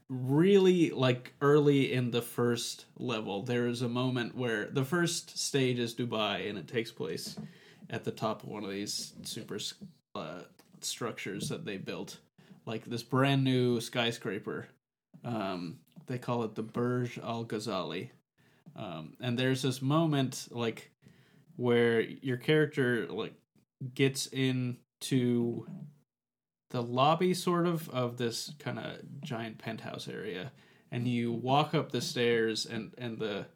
really like early in the first level. There is a moment where the first stage is Dubai, and it takes place at the top of one of these super uh, structures that they built, like this brand new skyscraper. Um, they call it the Burj Al Ghazali, um, and there's this moment like where your character like gets into the lobby sort of of this kind of giant penthouse area and you walk up the stairs and and the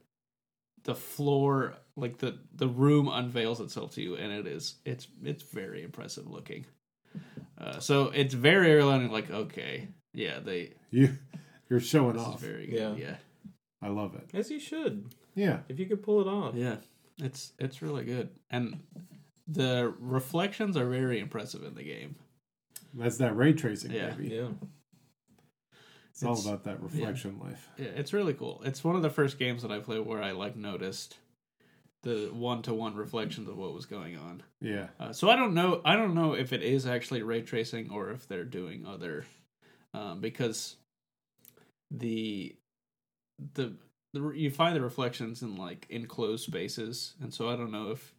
the floor like the the room unveils itself to you and it is it's it's very impressive looking uh, so it's very early on like okay yeah they you you're showing this off. very good Yeah. yeah I love it. As you should, Yeah. if you could pull it off. yeah it's it's really good and the reflections are very impressive in the game That's that ray tracing, Yeah. baby. Yeah. It's all about that reflection life. Yeah, it's really cool. It's one of the first games that I played where I like noticed the one to one reflections of what was going on. Yeah. Uh, so I don't know. I don't know if it is actually ray tracing or if they're doing other, um, because the the the you find the reflections in like enclosed spaces, and so I don't know if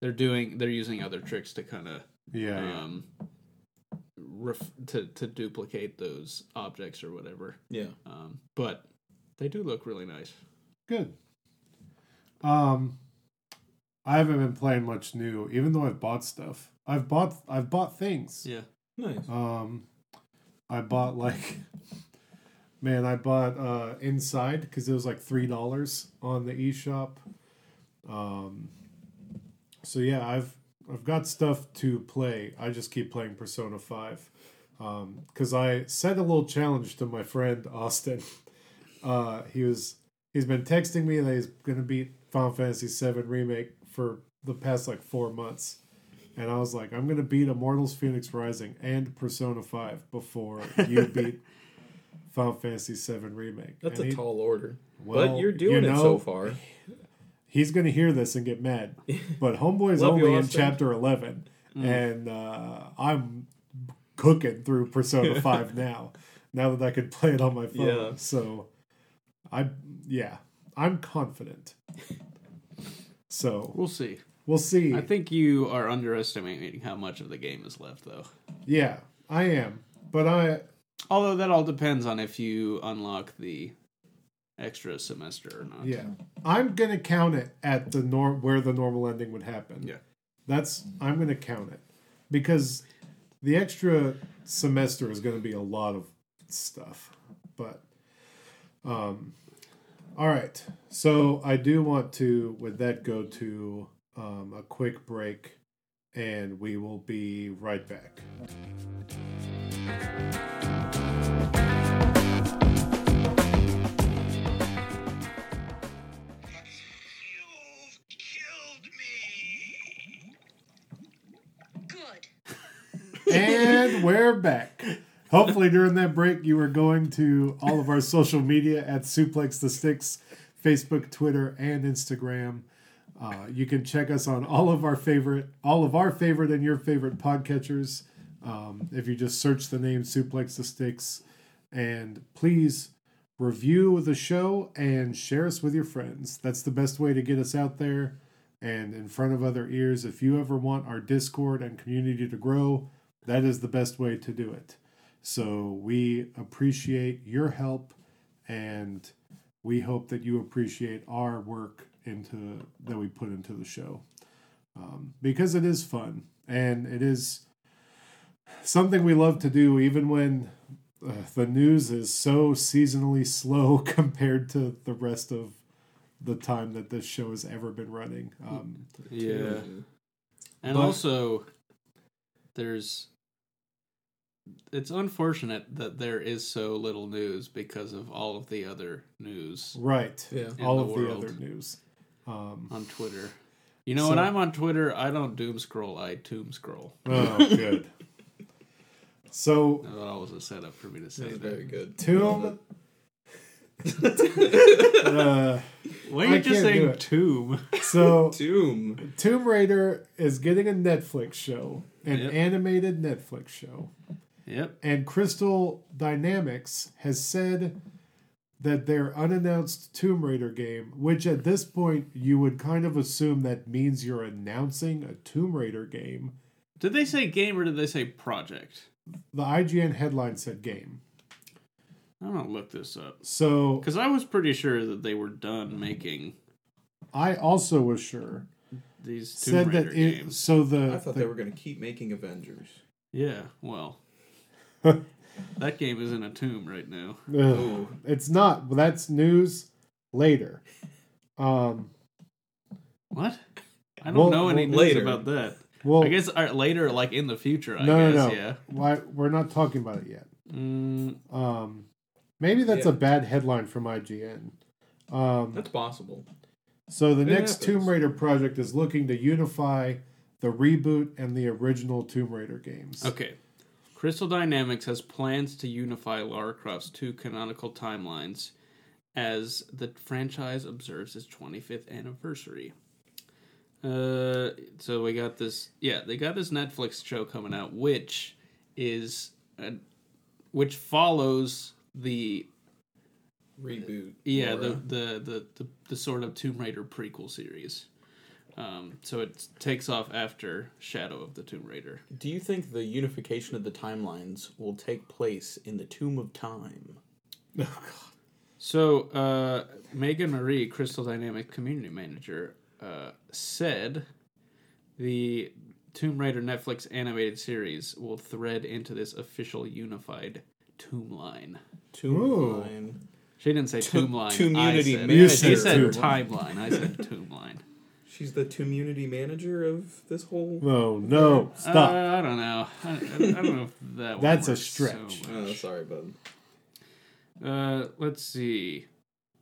they're doing they're using other tricks to kind of Yeah. yeah. Ref- to to duplicate those objects or whatever. Yeah. Um, but they do look really nice. Good. Um, I haven't been playing much new, even though I've bought stuff. I've bought I've bought things. Yeah. Nice. Um, I bought like, [LAUGHS] man, I bought uh Inside because it was like three dollars on the eShop. Um, so yeah, I've I've got stuff to play. I just keep playing Persona Five. Um, because I set a little challenge to my friend Austin. [LAUGHS] Uh, he was he's been texting me that he's gonna beat Final Fantasy VII remake for the past like four months. And I was like, I'm gonna beat Immortals Fenyx Rising and Persona Five before you [LAUGHS] beat Final Fantasy VII remake. That's And a he- tall order. well, but you're doing you it so far. He's gonna hear this and get mad. [LAUGHS] But Homeboy's Love only in chapter eleven, and uh, I'm cooking through Persona [LAUGHS] Five now. Now that I could play it on my phone, Yeah. so I yeah, I'm confident. So We'll see. we'll see. I think you are underestimating how much of the game is left, though. yeah, I am, but I Although that all depends on if you unlock the extra semester or not. Yeah, I'm gonna count it at the norm where the normal ending would happen. Yeah. that's I'm gonna count it because the extra semester is gonna be a lot of stuff. But, um, all right. So I do want to, with that, go to um, a quick break, and we will be right back. And we're back. Hopefully, during that break, you were going to all of our social media at Suplex the Sticks, Facebook, Twitter, and Instagram. Uh, you can check us on all of our favorite, all of our favorite and your favorite podcatchers. Um, if you just search the name Suplex the Sticks, and please review the show and share us with your friends. That's the best way to get us out there and in front of other ears. If you ever want our Discord and community to grow, that is the best way to do it. So we appreciate your help and we hope that you appreciate our work into that we put into the show um, because it is fun and it is something we love to do even when uh, the news is so seasonally slow [LAUGHS] compared to the rest of the time that this show has ever been running um, Yeah. And But- also, there's. It's unfortunate that there is so little news because of all of the other news right Yeah. All the of the other news um, on Twitter. You know, So- when I'm on Twitter, I don't doom scroll, I tomb scroll. oh good so That was a setup for me to say that. very good. Love Tomb. [LAUGHS] Uh, Why are I you just saying tomb? so [LAUGHS] tomb. Tomb Raider is getting a Netflix show, an Yep. animated Netflix show. Yep. And Crystal Dynamics has said that their unannounced Tomb Raider game, which at this point you would kind of assume that means you're announcing a Tomb Raider game. Did they say game or did they say project? The IGN headline said game. I'm gonna look this up So because I was pretty sure that they were done making I also was sure these Tomb said Raider that it, games. so the, I thought the- they were going to keep making Avengers. Yeah. Well, [LAUGHS] that game is in a tomb right now. Ugh, it's not. Well, that's news later. Um, What? I don't Well, know any well, news later. about that. well, I guess uh, later, like in the future. I no, guess. no, no. Yeah. Why we're not talking about it yet. Mm, Um, maybe that's Yeah. a bad headline from IGN. Um, That's possible. so the It next happens. Tomb Raider project is looking to unify the reboot and the original Tomb Raider games. okay. Crystal Dynamics has plans to unify Lara Croft's two canonical timelines as the franchise observes its 25th anniversary. Uh, so we got this. Yeah, they got this Netflix show coming out, which is, uh, which follows the Reboot. yeah the, the the the the sort of Tomb Raider prequel series. Um, so it takes off after Shadow of the Tomb Raider. Do you think the unification of the timelines will take place in the Tomb of Time? [LAUGHS] Oh, God. So uh, Meagan Marie, Crystal Dynamic community manager, uh, said the Tomb Raider Netflix animated series will thread into this official unified tomb line. Tomb Ooh. line. She didn't say tomb line. Community I said, manager. She said timeline. I said tomb line. She's the community manager of this whole. No, no, Uh, stop. I don't know. I, I, I don't know if that. one [LAUGHS] That's a stretch. so Oh, sorry, bud. Uh, let's see.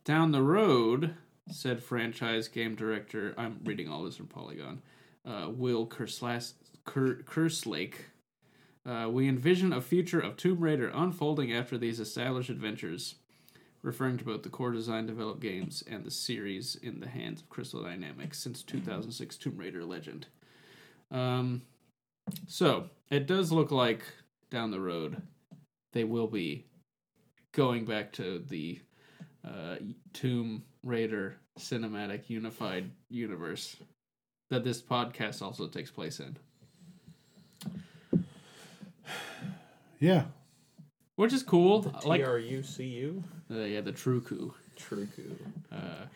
Down the road, said franchise game director. I'm reading all this from Polygon. Uh, Will Kerslas- Ker- Kerslake. Uh, we envision a future of Tomb Raider unfolding after these established adventures, referring to both the core design developed games and the series in the hands of Crystal Dynamics since 2006 Tomb Raider Legend. Um, so it does look like down the road they will be going back to the uh, Tomb Raider cinematic unified universe that this podcast also takes place in, [SIGHS] Yeah. which is cool. The like, T R U C U? uh, yeah, the true coup. True Uh,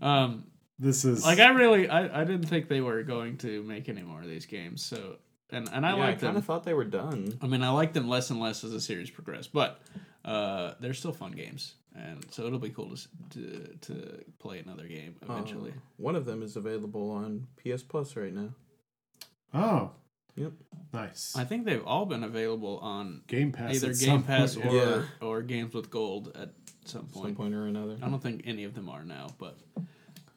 [LAUGHS] um, This is like I really, I, I didn't think they were going to make any more of these games. So, and and I yeah, I like kind them. of thought they were done. I mean, I like them less and less as the series progressed, but uh, they're still fun games, and so it'll be cool to to, to play another game eventually. Uh, one of them is available on PS Plus right now. oh Yep. nice. I think they've all been available on Game Pass. either Game Pass point, or yeah. Yeah. or Games with Gold at some Some point. point or another. I don't think any of them are now, but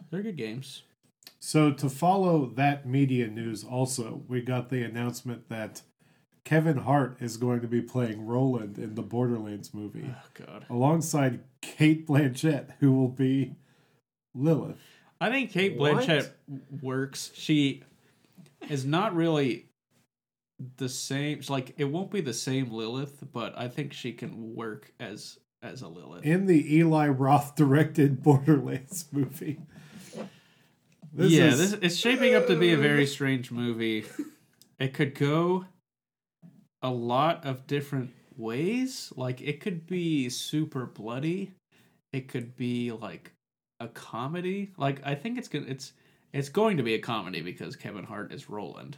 they're good games. So to follow that media news, also we got the announcement that Kevin Hart is going to be playing Roland in the Borderlands movie, Oh God, alongside Cate Blanchett, who will be Lilith. I think Cate What? Blanchett works. She is not really the same. Like it won't be the same Lilith, but I think she can work as as a Lilith. in the Eli Roth directed [LAUGHS] Borderlands movie. This yeah, is, this it's shaping up to be a very strange movie. It could go a lot of different ways. Like it could be super bloody. It could be like a comedy. Like I think it's gonna it's it's going to be a comedy because Kevin Hart is Roland.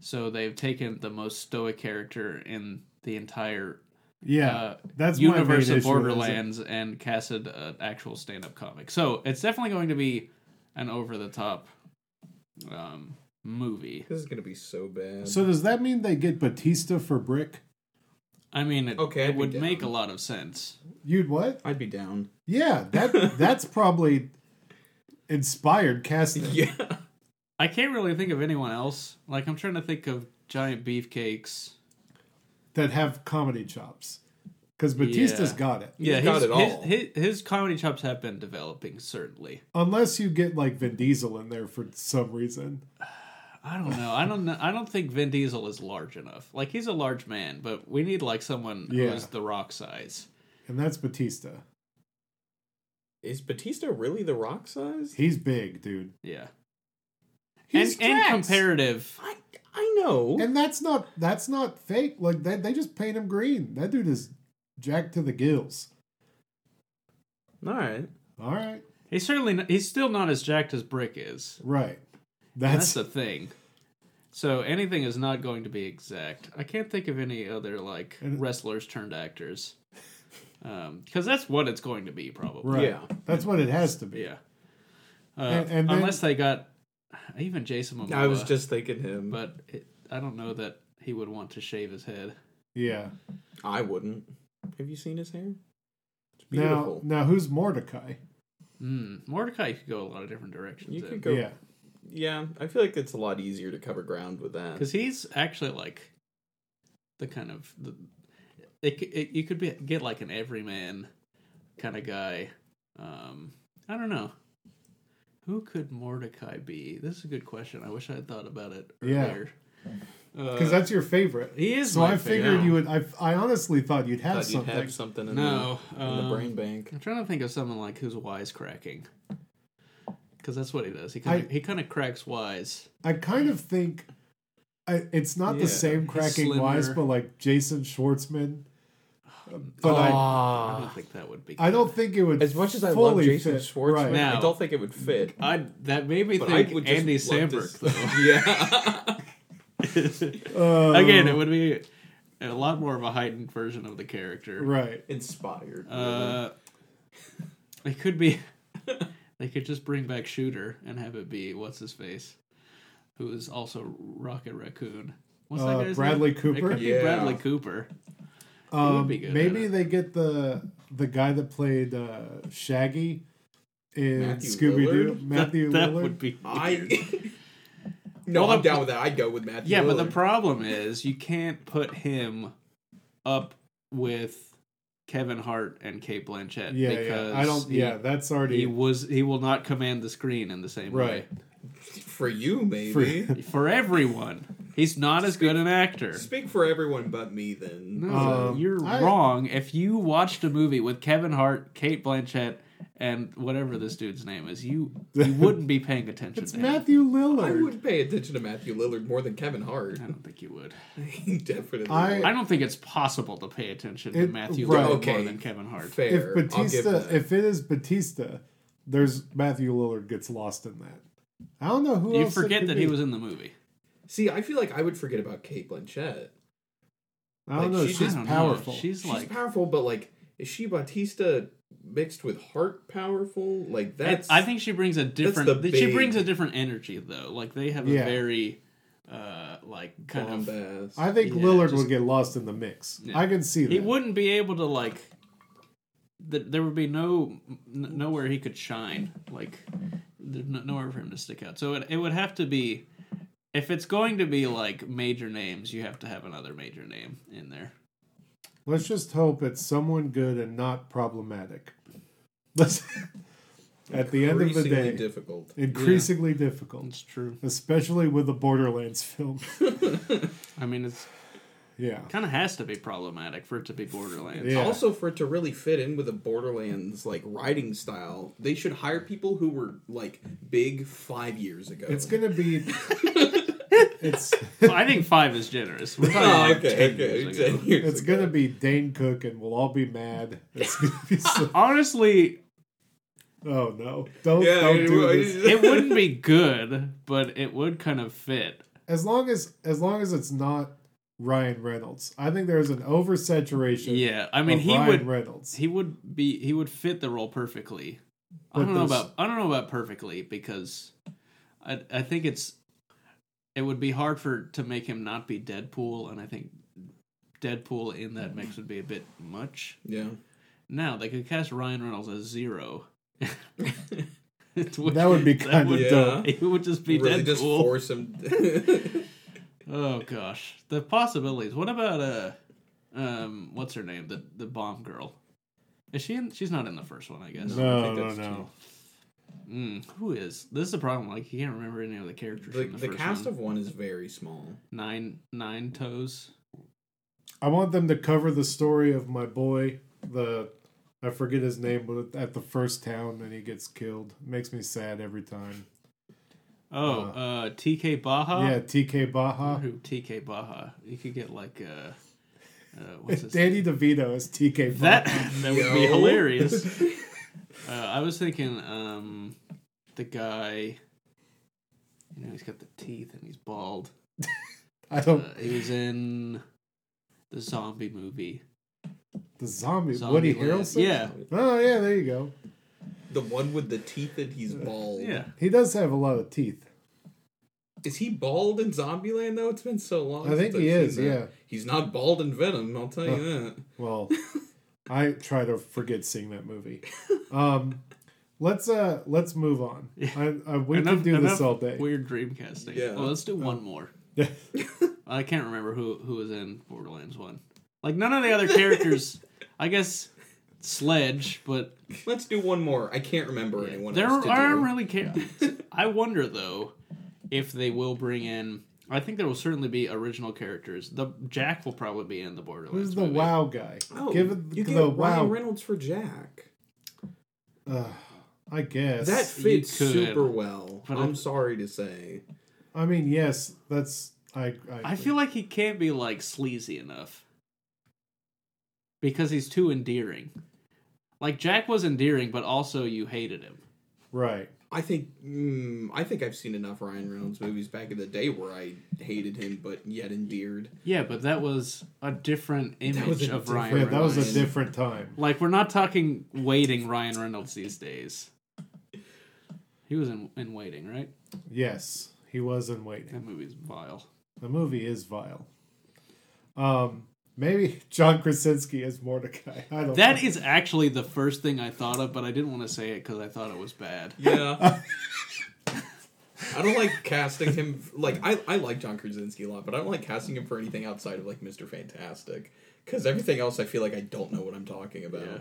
So they've taken the most stoic character in the entire yeah, uh, that's my universe issue, of is Borderlands and casted an actual stand-up comic. So it's definitely going to be an over-the-top um, movie. This is gonna be so bad. So does that mean they get Batista for Brick? I mean, it, Okay, it would down. make a lot of sense. You'd what? I'd be down. Yeah, that [LAUGHS] that's probably inspired casting. yeah. I can't really think of anyone else. Like I'm trying to think of giant beefcakes. that have comedy chops. because Batista's Yeah. got it. Yeah, He's got his, it all. His, his, his comedy chops have been developing, certainly. Unless you get like Vin Diesel in there for some reason. I don't know. I don't know. I don't think Vin Diesel is large enough. Like he's a large man, but we need like someone Yeah. who's the Rock size. And that's Batista. Is Batista really the Rock size? He's big, dude. Yeah, He's and and comparative. I I know. And that's not that's not fake. Like they they just paint him green. That dude is jacked to the gills. All right. All right. He's certainly not, he's still not as jacked as Brick is. Right. That's That's, the thing. So anything is not going to be exact. I can't think of any other like wrestlers turned actors, because that's what it's going to be probably. right. Yeah. That's what it has to be. Yeah. Uh, And- and then- unless they got [SIGHS] even Jason Momoa. I was just thinking him. but it, I don't know that he would want to shave his head. Yeah. I wouldn't. Have you seen his hair? It's Now beautiful. now who's Mordecai? Mm, Mordecai could go a lot of different directions. you could go. Yeah. Yeah, I feel like it's a lot easier to cover ground with that. Because he's actually like the kind of the it, c- it you could be get like an everyman kind of guy. Um, I don't know. Who could Mordecai be? This is a good question. I wish I had thought about it Yeah. earlier. Because Uh, that's your favorite. he is. So my I favorite. figured you would. I, I honestly thought you'd have Thought you'd something. have something in, No, the, in the um, brain bank. I'm trying to think of someone like who's wisecracking. Because that's what he does. He kind of he kind of cracks wise. I kind of think I, it's not Yeah, the same cracking wise, but like Jason Schwartzman. But I, I don't think that would be. I don't think it would As much as I love fully Jason fit. Schwartzman, Right. Now- I don't think it would fit. I that made me But think I would Andy Samberg though. yeah. [LAUGHS] Uh, Again, it would be a lot more of a heightened version of the character. right. Inspired. Uh, it could be. [LAUGHS] they could just bring back Shooter and have it be what's his face, who is also Rocket Raccoon. What's Uh, that guy's Bradley name? It Cooper? could be Yeah. Bradley Cooper. Um, be good maybe they get the the guy that played uh, Shaggy in Scooby Doo, Lillard? Matthew that Lillard. would be. I. [LAUGHS] no, Well, I'm down with that. I'd go with Matthew. Yeah, but the problem is you can't put him up with Kevin Hart and Cate Blanchett yeah, because yeah. I don't. he, yeah, that's already he was he will not command the screen in the same right. for you, maybe. way. For everyone, he's not as good an actor. Speak for everyone but me, then. No, Um, you're I- wrong. If you watched a movie with Kevin Hart, Cate Blanchett, and whatever this dude's name is, you you [LAUGHS] wouldn't be paying attention It's to him. Matthew Lillard. I Lillard. would pay attention to Matthew Lillard more than Kevin Hart. I don't think you would. [LAUGHS] Definitely. I- would. I don't think it's possible to pay attention to It- Matthew right. Lillard more Okay. than Kevin Hart. Fair. if I'll give Batista, that. if it is Batista, there's Matthew Lillard gets lost in that. I don't know who You else. it forget could that be. he was in the movie. See, I feel like I would forget about Cate Blanchett. I don't like, know. she's She's don't know. powerful. She's, She's like powerful, but like, is she Batista mixed with heart powerful? Like that's. I think she brings a different. the She brings a different energy though. Like they have a Yeah. very, uh, like kind of. I think Yeah, Lillard just- would get lost in the mix. Yeah. I can see that. He wouldn't be able to like. th- There would be no n- nowhere he could shine. Like there's no- nowhere for him to stick out. So it it would have to be. If it's going to be like major names, you have to have another major name in there. Let's just hope it's someone good and not problematic. Let's, [LAUGHS] at the end of the Increasingly day, difficult. [LAUGHS] increasingly difficult, It's true. especially with the Borderlands film. [LAUGHS] I mean, it's Yeah. kind of has to be problematic for it to be Borderlands. Yeah. Also, for it to really fit in with the Borderlands like writing style, they should hire people who were like big five years ago. It's gonna be. It's [LAUGHS] Well, I think five is generous. We're talking Oh, like okay, 10 okay. years ago. years it's ago. gonna be Dane Cook, and we'll all be mad. It's gonna be [LAUGHS] so, Honestly, oh no! Don't Yeah, don't it do would- this. it wouldn't be good, but it would kind of fit. As long as as long as it's not Ryan Reynolds, I think there's an oversaturation. Yeah, I mean of he Ryan would Reynolds. he would be he would fit the role perfectly. I don't know about I don't know about perfectly because I I think it's it would be hard for to make him not be Deadpool, and I think Deadpool in that mix would be a bit much. Yeah. Now they could cast Ryan Reynolds as Zero. [LAUGHS] That would be [LAUGHS] that kinda would- dope. [LAUGHS] It would just be really Deadpool. just force him. Oh gosh, the possibilities. What about uh, um, what's her name? The the bomb girl. Is she in? She's not in the first one, I guess. No, I No, think no, that's no. Mm, who is? This is the problem. Like you can't remember any of the characters. The, from the, the first cast one. of one is very small. nine nine toes. I want them to cover the story of my boy, the I forget his name, but at the first town and he gets killed. makes me sad every time. Oh, Uh, uh, TK Baha. yeah, TK Baha. who TK Baha. You could get like uh, uh what's his Danny DeVito is TK Baha. That that would be hilarious. [LAUGHS] Uh, I was thinking, um, the guy. You know, he's got the teeth and he's bald. [LAUGHS] I Uh, don't. he was in the zombie movie. The zombie. Zombie Woody Harrelson? Yeah, Oh, yeah, there you go. The one with the teeth and he's bald. yeah. He does have a lot of teeth. Is he bald in Zombieland though? It's been so long. I think he is, that. yeah. He's not bald in Venom. I'll tell you that. Well, [LAUGHS] I try to forget seeing that movie. Um, let's uh let's move on. I, I, we Enough- can do this all day. Weird dream casting. Yeah. Well, let's do one more. [LAUGHS] I can't remember who who was in Borderlands One. Like none of the other characters. I guess Sledge, but Let's do one more. I can't remember anyone there else to aren't do. really. Ca- I wonder though if they will bring in. I think there will certainly be original characters. The Jack will probably be in the Borderlands. Who's the movie. WoW guy? Oh, Give it you the get WoW. Ryan Reynolds for Jack. Ugh, I guess That fits could, super well. but I'm I- sorry to say. I mean, yes, that's I. I, I feel like he can't be like sleazy enough because he's too endearing. Like Jack was endearing, but also you hated him. right. I think mm, I think I've seen enough Ryan Reynolds movies back in the day where I hated him, but yet endeared. Yeah, but that was a different image a of different- Ryan. Yeah, that was a different time. Like we're not talking waiting Ryan Reynolds these days. He was in, in waiting, right? Yes, he was in waiting. That movie's vile. The movie is vile. Um, maybe John Krasinski is Mordecai. I don't. That know. is actually the first thing I thought of, but I didn't want to say it because I thought it was bad. Yeah. [LAUGHS] I don't like casting him like I, I like John Krasinski a lot, but I don't like casting him for anything outside of like Mr. Fantastic. Because everything else I feel like I don't know what I'm talking about. Yeah.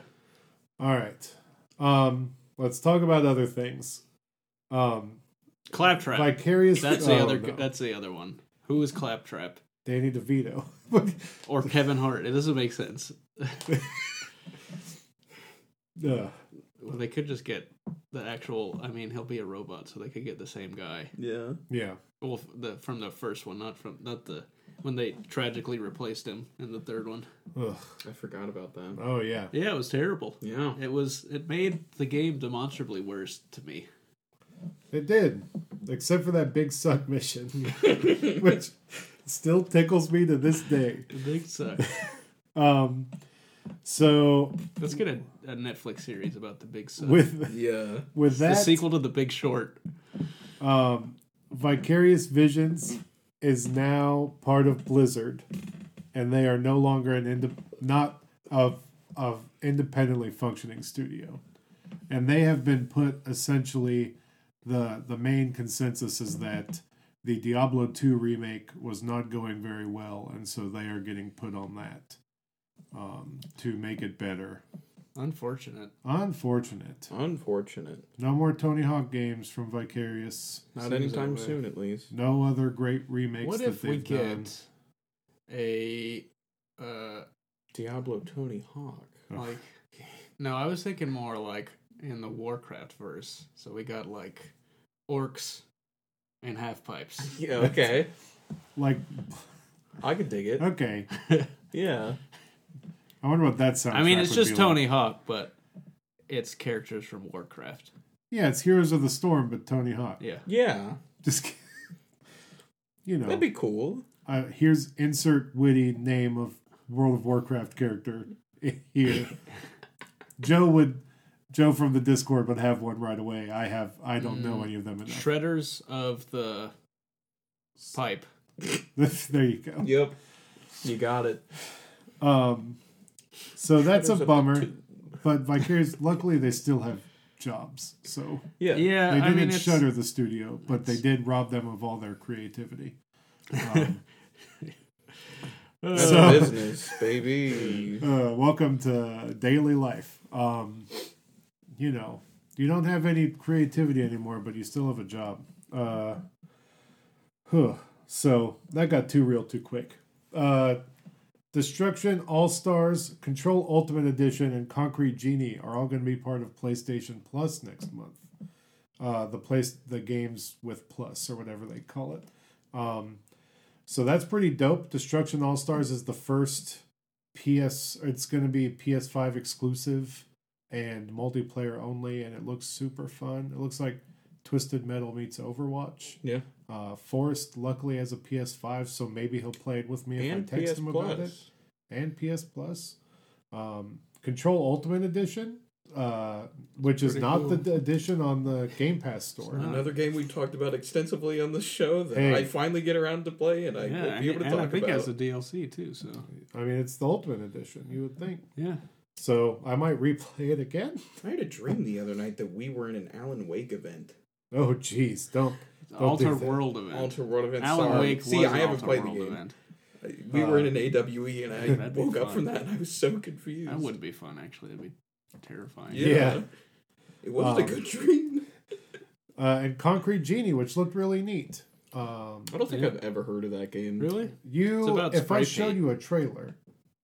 All right. Um, let's talk about other things. Um, Claptrap. Vicarious. That's the oh, other. no. That's the other one. Who is Claptrap Danny DeVito. [LAUGHS] or Kevin Hart? It doesn't make sense. [LAUGHS] Ugh. Well, they could just get the actual. I mean, he'll be a robot, so they could get the same guy. Yeah. yeah. Well, the from the first one, not from not the when they tragically replaced him in the third one. Ugh. I forgot about that. Oh yeah. Yeah, it was terrible. Yeah. It was. It made the game demonstrably worse to me. It did, except for that big suck mission, [LAUGHS] which still tickles me to this day. The big suck. Um, so Let's get a, a Netflix series about the big suck. with Yeah. with the that sequel to the Big Short. um, Vicarious Visions is now part of Blizzard, and they are no longer an inde- not of of independently functioning studio, and they have been put essentially the the main consensus is that the Diablo 2 remake was not going very well, and so they are getting put on that um, to make it better. Unfortunate. Unfortunate. Unfortunate. No more Tony Hawk games from Vicarious. Not anytime soon, at least. No other great remakes What that if we they've get done. a uh Diablo Tony Hawk. like no, I was thinking more like in the Warcraft verse. So we got like orcs and half pipes. [LAUGHS] Yeah, okay. Like, I could dig it. okay, [LAUGHS] Yeah. I wonder what that sounds. Like. I mean, it's just Tony Hawk, but it's characters from Warcraft. Yeah, it's Heroes of the Storm, but Tony Hawk. Yeah. Yeah. Just, [LAUGHS] you know, That'd be cool. uh, here's insert witty name of World of Warcraft character here. Joe would, Joe from the Discord would have one right away. I have, I don't know Mm. any of them enough. Shredders of the pipe. [LAUGHS] there you go. Yep. You got it. Um, so that's a Shredders of bummer. the- But Vicarious, luckily, they still have jobs. So Yeah. Yeah, they I didn't mean, it's, shutter the studio, but they did rob them of all their creativity. Um, [LAUGHS] That's So- business, baby. Uh, welcome to daily life. Um, you know, you don't have any creativity anymore, but you still have a job. Uh, huh. So that got too real too quick. Uh, Destruction All Stars, Control Ultimate Edition, and Concrete Genie are all going to be part of PlayStation Plus next month. Uh, the place, the games with Plus or whatever they call it. Um, so that's pretty dope. Destruction All Stars is the first PS. It's going to be PS5 exclusive and multiplayer only, and it looks super fun. It looks like Twisted Metal meets Overwatch. Yeah. Uh, Forrest luckily has a PS5, so maybe he'll play it with me if I text PS him about it. And PS Plus. Um, Control Ultimate Edition, uh, which is not cool. the d- edition on the Game Pass store. Another game we talked about extensively on the show that Hey. I finally get around to play and I Yeah, will be able to talk about. and I talk think it has a DLC too. So I mean, it's the Ultimate Edition, you would think. yeah, So I might replay it again. [LAUGHS] I had a dream the other night that we were in an Alan Wake event. Oh, jeez, don't. Don't Alter do. World event. Alter World event. Alan Sorry. Wake See, was I haven't Alter played the game. event. We were Uh, in an AWE and I [LAUGHS] woke up from that and I was so confused. That would be fun, actually. That'd be terrifying. Yeah. Yeah. It wasn't Um, a good dream. [LAUGHS] Uh, and Concrete Genie, which looked really neat. Um, I don't think yeah. I've ever heard of that game. Really? It's you, about if I spray showed paint. you a trailer,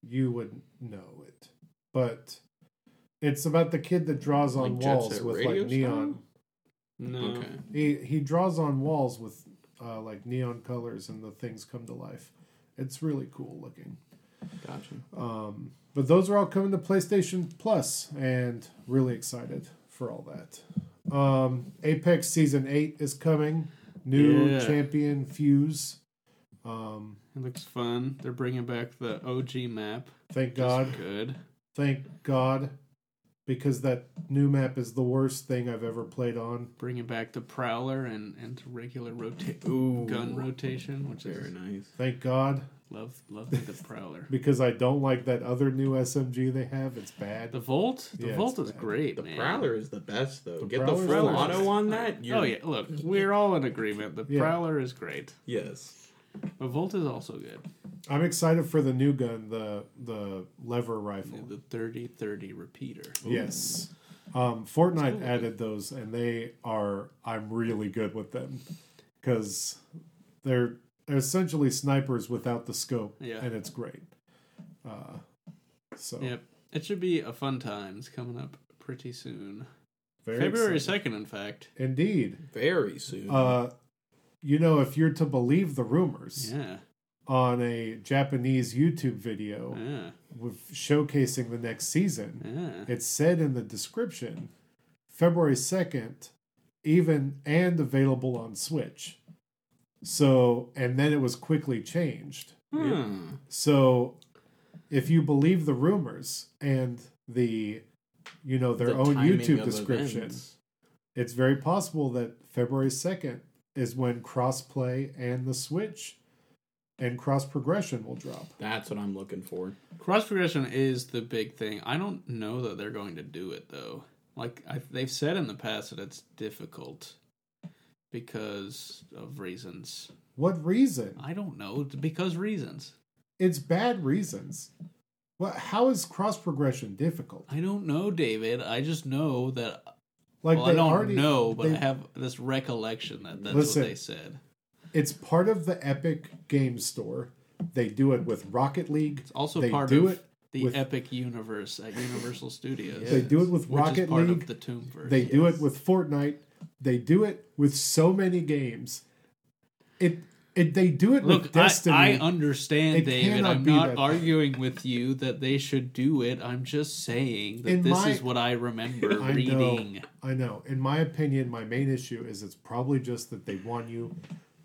you would know it. But it's about the kid that draws on Like walls with like neon. No. Okay. He he draws on walls with uh, like neon colors, and the things come to life. It's really cool looking. Gotcha. Um, but those are all coming to PlayStation Plus, and really excited for all that. Um, Apex Season Eight is coming. New Yeah. champion Fuse. Um, It looks fun. They're bringing back the OG map. thank God, Good. Thank God, because that new map is the worst thing I've ever played on. Bringing back the Prowler and, and regular rota- Ooh. gun rotation, which is Very is nice. Thank God, love love the Prowler. [LAUGHS] because I don't like that other new SMG they have. It's bad. The Volt, the Yeah, Volt is bad. great, The man. Prowler is the best though. The Get the full auto on that. Oh yeah, look, we're all in agreement. The Yeah. Prowler is great. Yes. But Volt is also good. I'm excited for the new gun, the the lever rifle. The 30-30 repeater. Yes. Um, Fortnite cool. added those, and they are. I'm really good with them because they're, they're essentially snipers without the scope, Yeah. and it's great. Uh, so Yep. It should be a fun time. It's coming up pretty soon. very February excited. 2nd, in fact. Indeed. Very soon. Uh, you know, if you're to believe the rumors Yeah. on a Japanese YouTube video Yeah. with showcasing the next season, Yeah. it said in the description February 2nd, even and available on Switch. So, and then it was quickly changed. Hmm. So, if you believe the rumors and the, you know, their The own YouTube of description, events. it's very possible that February 2nd is when crossplay and the Switch and cross progression will drop. That's what I'm looking for. Cross progression is the big thing. I don't know that they're going to do it though. Like I, they've said in the past that it's difficult because of reasons. What reason? I don't know because reasons. It's bad reasons. What? How is cross progression difficult? I don't know, David. I just know that. Like well, they I don't already know, but they- I have this recollection that that's Listen. what they said. It's part of the Epic Game Store. They do it with Rocket League. It's also they part do of it. the with- Epic universe at Universal Studios. They do it with Rocket League. of the Toonverse. They do it with Fortnite. They do it with so many games. It it they do it Look, with I, Destiny. I understand, It David. I'm not arguing with you that they should do it. I'm just saying that In this my- is what I remember [LAUGHS] I know. reading. I know. In my opinion, my main issue is it's probably just that they want you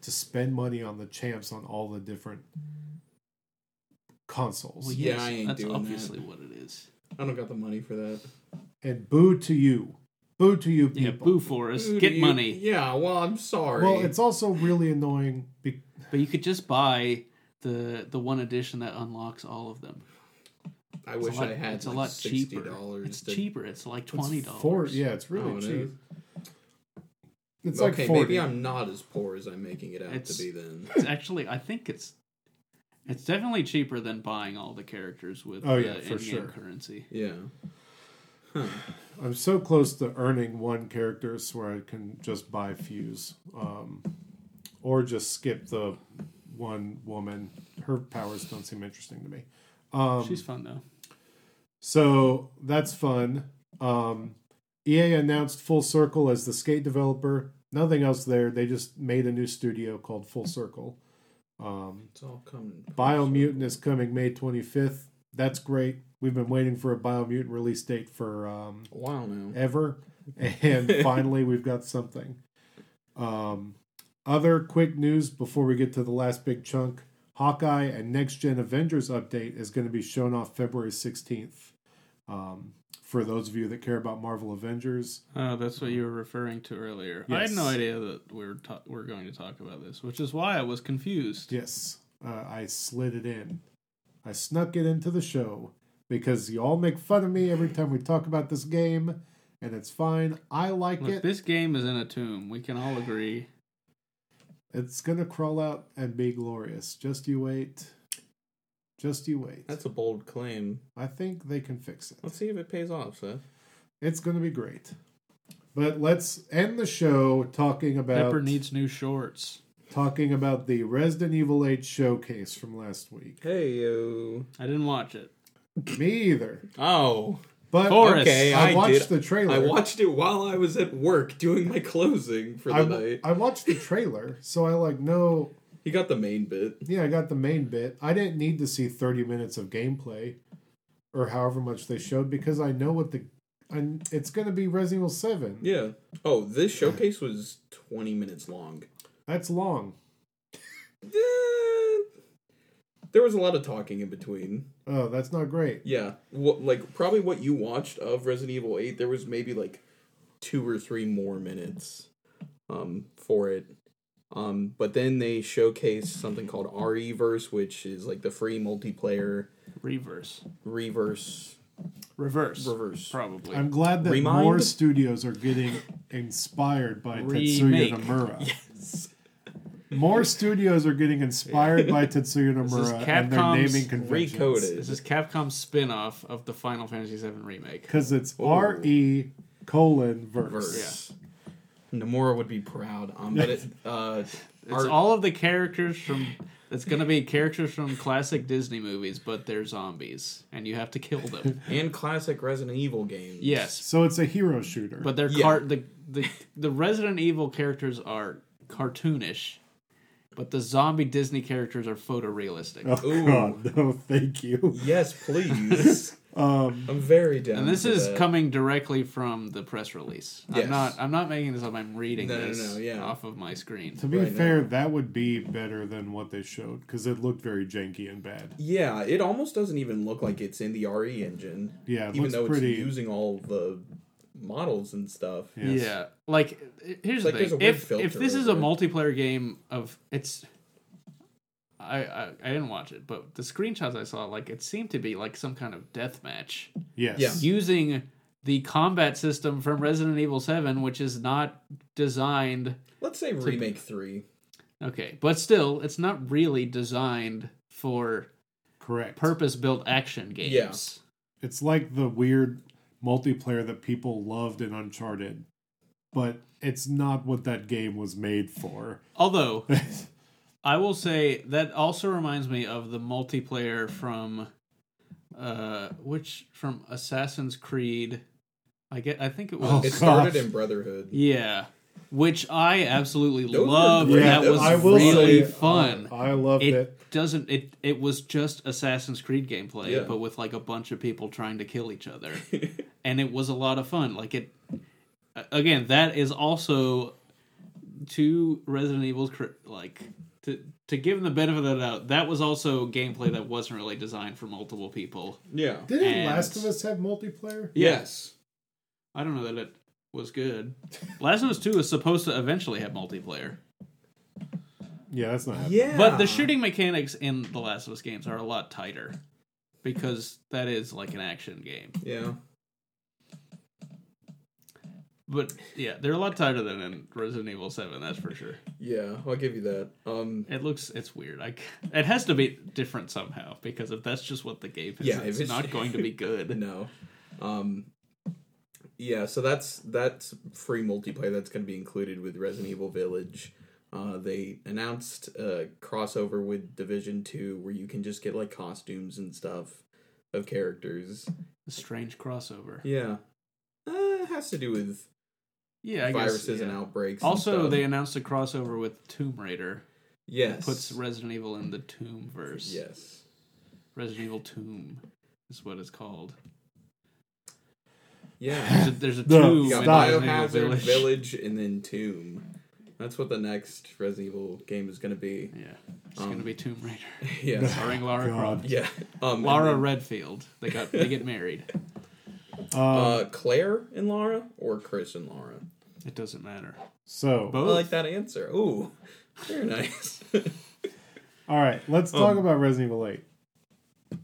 to spend money on the champs on all the different consoles. Well, Yeah, yes, I ain't that's doing obviously that. what it is. I don't got the money for that. And boo to you. Boo to you Yeah, people. boo Forrest, Dude, get you- money. Yeah, well, I'm sorry. Well, it's also really annoying. Be- But you could just buy the the one edition that unlocks all of them. I It's wish a lot, I had It's like a lot $60 cheaper. It's to... cheaper. It's like it's twenty four- dollars. Yeah, it's really Oh, cheap. is? It's okay, like 40. maybe I'm not as poor as I'm making it out It's- to be then. [LAUGHS] It's actually, I think it's It's definitely cheaper than buying all the characters with Oh, yeah, for sure. currency. Yeah. I'm so close to earning one character so where I can just buy Fuse. Um, or just skip the one woman. Her powers don't seem interesting to me. Um, She's fun though. So that's fun. Um, EA announced Full Circle as the skate developer. Nothing else there. They just made a new studio called Full Circle. Um, It's all coming. Biomutant is coming May 25th. That's great. We've been waiting for a Biomutant release date for um, A while now. ever, and [LAUGHS] finally we've got something. Um, other quick news before we get to the last big chunk: Hawkeye and Next Gen Avengers update is going to be shown off February sixteenth. Um, for those of you that care about Marvel Avengers, Oh, that's what you were referring to earlier. I had no idea that we were ta- we are going to talk about this, which is why I was confused. yes, uh, I slid it in. I snuck it into the show because you all make fun of me every time we talk about this game, and it's fine. I like Look, it. this game is in a tomb. We can all agree. It's gonna crawl out and be glorious. Just you wait. Just you wait. That's a bold claim. I think they can fix it. Let's see if it pays off, Seth. It's gonna be great. But let's end the show talking about Pepper needs new shorts. talking about the Resident Evil 8 showcase from last week. Hey yo. I didn't watch it. Me either. Oh, But Forrest. okay. I, I, watched did. the trailer. I watched it while I was at work doing my closing for the I, night. I watched the trailer, so I like know. He got the main bit. Yeah, I got the main bit. I didn't need to see 30 minutes of gameplay or however much they showed because I know what the. And it's going to be Resident Evil 7. Yeah. Oh, this showcase was 20 minutes long. That's long. Eh, there was a lot of talking in between. Oh, that's not great. Yeah. What, like, probably what you watched of Resident Evil 8, there was maybe like two or three more minutes um, for it. Um, but then they showcased something called REverse, which is like the free multiplayer Reverse. reverse Reverse. reverse. Probably. I'm glad that Remind? more studios are getting inspired by Tetsuya Remake. Nomura. [LAUGHS] Yes. More studios are getting inspired by [LAUGHS] Tetsuya Nomura and they're Capcom's naming conventions. recoded. this is Capcom's spin-off of the Final Fantasy VII remake. Because it's R E colon verse. Verse. Nomura would be proud. Um, but it, uh, [LAUGHS] It's Art- all of the characters from. It's gonna be characters from classic Disney movies, but they're zombies, and you have to kill them. [LAUGHS] and classic Resident Evil games. yes, So it's a hero shooter. but they're Yeah. car- the the the Resident Evil characters are cartoonish, but the zombie Disney characters are photorealistic. oh Ooh. god, [LAUGHS] no, thank you. Yes, please. [LAUGHS] Um, I'm very down. And this is that. coming directly from the press release. Yes. I'm not. I'm not making this up. I'm reading No, no, this no, yeah. off of my screen. to be Right fair, now. that would be better than what they showed because it looked very janky and bad. Yeah, it almost doesn't even look like it's in the RE engine, Yeah, it even looks though pretty. it's using all the models and stuff. Yes. Yeah, like here's Like, the there's a thing: if filter if this is a it. multiplayer game of it's, I, I I didn't watch it, but the screenshots I saw, like it seemed to be like some kind of death match Yes. Yeah. using the combat system from Resident Evil Seven, which is not designed. Let's say remake three. Okay, but still, it's not really designed for Correct. purpose-built action games. Yeah. It's like the weird multiplayer that people loved in Uncharted, but it's not what that game was made for. Although [LAUGHS] I will say that also reminds me of the multiplayer from uh which from Assassin's Creed. I get I think it was Oh, It started gosh. in Brotherhood. yeah, which I absolutely Those loved. great. that was I will really say, fun. uh, I loved it, it. doesn't it it was just Assassin's Creed gameplay Yeah. but with like a bunch of people trying to kill each other. [LAUGHS] and it was a lot of fun. Like it again, that is also to Resident Evil's like to to give them the benefit of the doubt. That was also gameplay that wasn't really designed for multiple people. yeah. Didn't And- Last of Us have multiplayer? Yes. I don't know that it was good. Last of Us Two is supposed to eventually have multiplayer, Yeah, that's not happening. Yeah. but the shooting mechanics in the Last of Us games are a lot tighter because that is like an action game. Yeah. But yeah, they're a lot tighter than in Resident Evil Seven. That's for sure. Yeah, I'll give you that. Um, It looks it's weird. I it has to be different somehow because if that's just what the game is, Yeah, it's, it's- not going to be good. [LAUGHS] no. Um, yeah, so that's that's free multiplayer that's going to be included with Resident Evil Village. Uh, they announced a crossover with Division Two, where you can just get like costumes and stuff of characters. A strange crossover. Yeah, uh, it has to do with Yeah, I viruses guess, and yeah. outbreaks. and Also, stuff. they announced a crossover with Tomb Raider. yes Puts Resident Evil in the Tomb verse. yes Resident Evil Tomb is what it's called. yeah. [LAUGHS] There's a, there's a [LAUGHS] tomb You got in Stop. Resident Evil Biohazard, Village. Village. and then Tomb. That's what the next Resident Evil game is going to be. Yeah, it's Um, gonna be Tomb Raider, [LAUGHS] Yeah, starring Lara Croft. yeah. Um, Lara then, Redfield. They got they get married. Um, uh, Claire and Laura or Chris and Laura? It doesn't matter. so, I like that answer. Ooh, [LAUGHS] very nice. [LAUGHS] all right, let's talk Um, about Resident Evil 8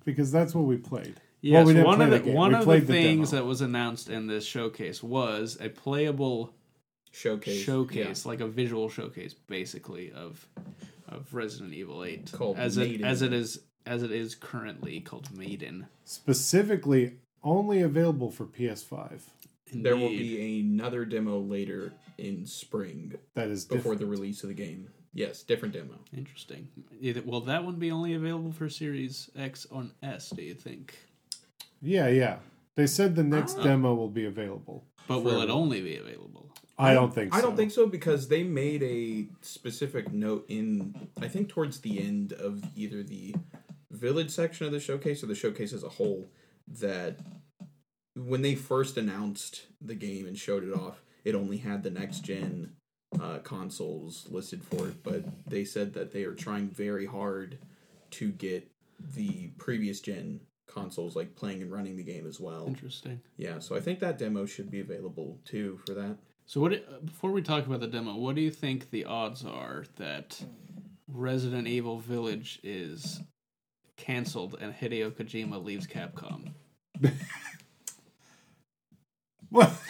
because that's what we played. Yes, we one of the, the one We of the played the things demo. that was announced in this showcase was a playable Showcase. showcase, like a visual showcase, basically of of Resident Evil Eight, Called as it as it is as it is currently called Maiden. Specifically, only available for PS5. Yeah. There will be another demo later in spring That is before different. the release of the game. Yes, different demo. interesting. Will that one be only available for Series X on S? Do you think? Yeah, yeah. They said the next Ah. demo will be available. But will it only be available? I don't think so. I don't think so because they made a specific note in I think towards the end of either the village section of the showcase or the showcase as a whole that when they first announced the game and showed it off, it only had the next gen uh, consoles listed for it, but they said that they are trying very hard to get the previous gen consoles like playing and running the game as well. Interesting. Yeah, so I think that demo should be available too for that. So what? do- Before we talk about the demo, what do you think the odds are that Resident Evil Village is canceled and Hideo Kojima leaves Capcom? What? [LAUGHS]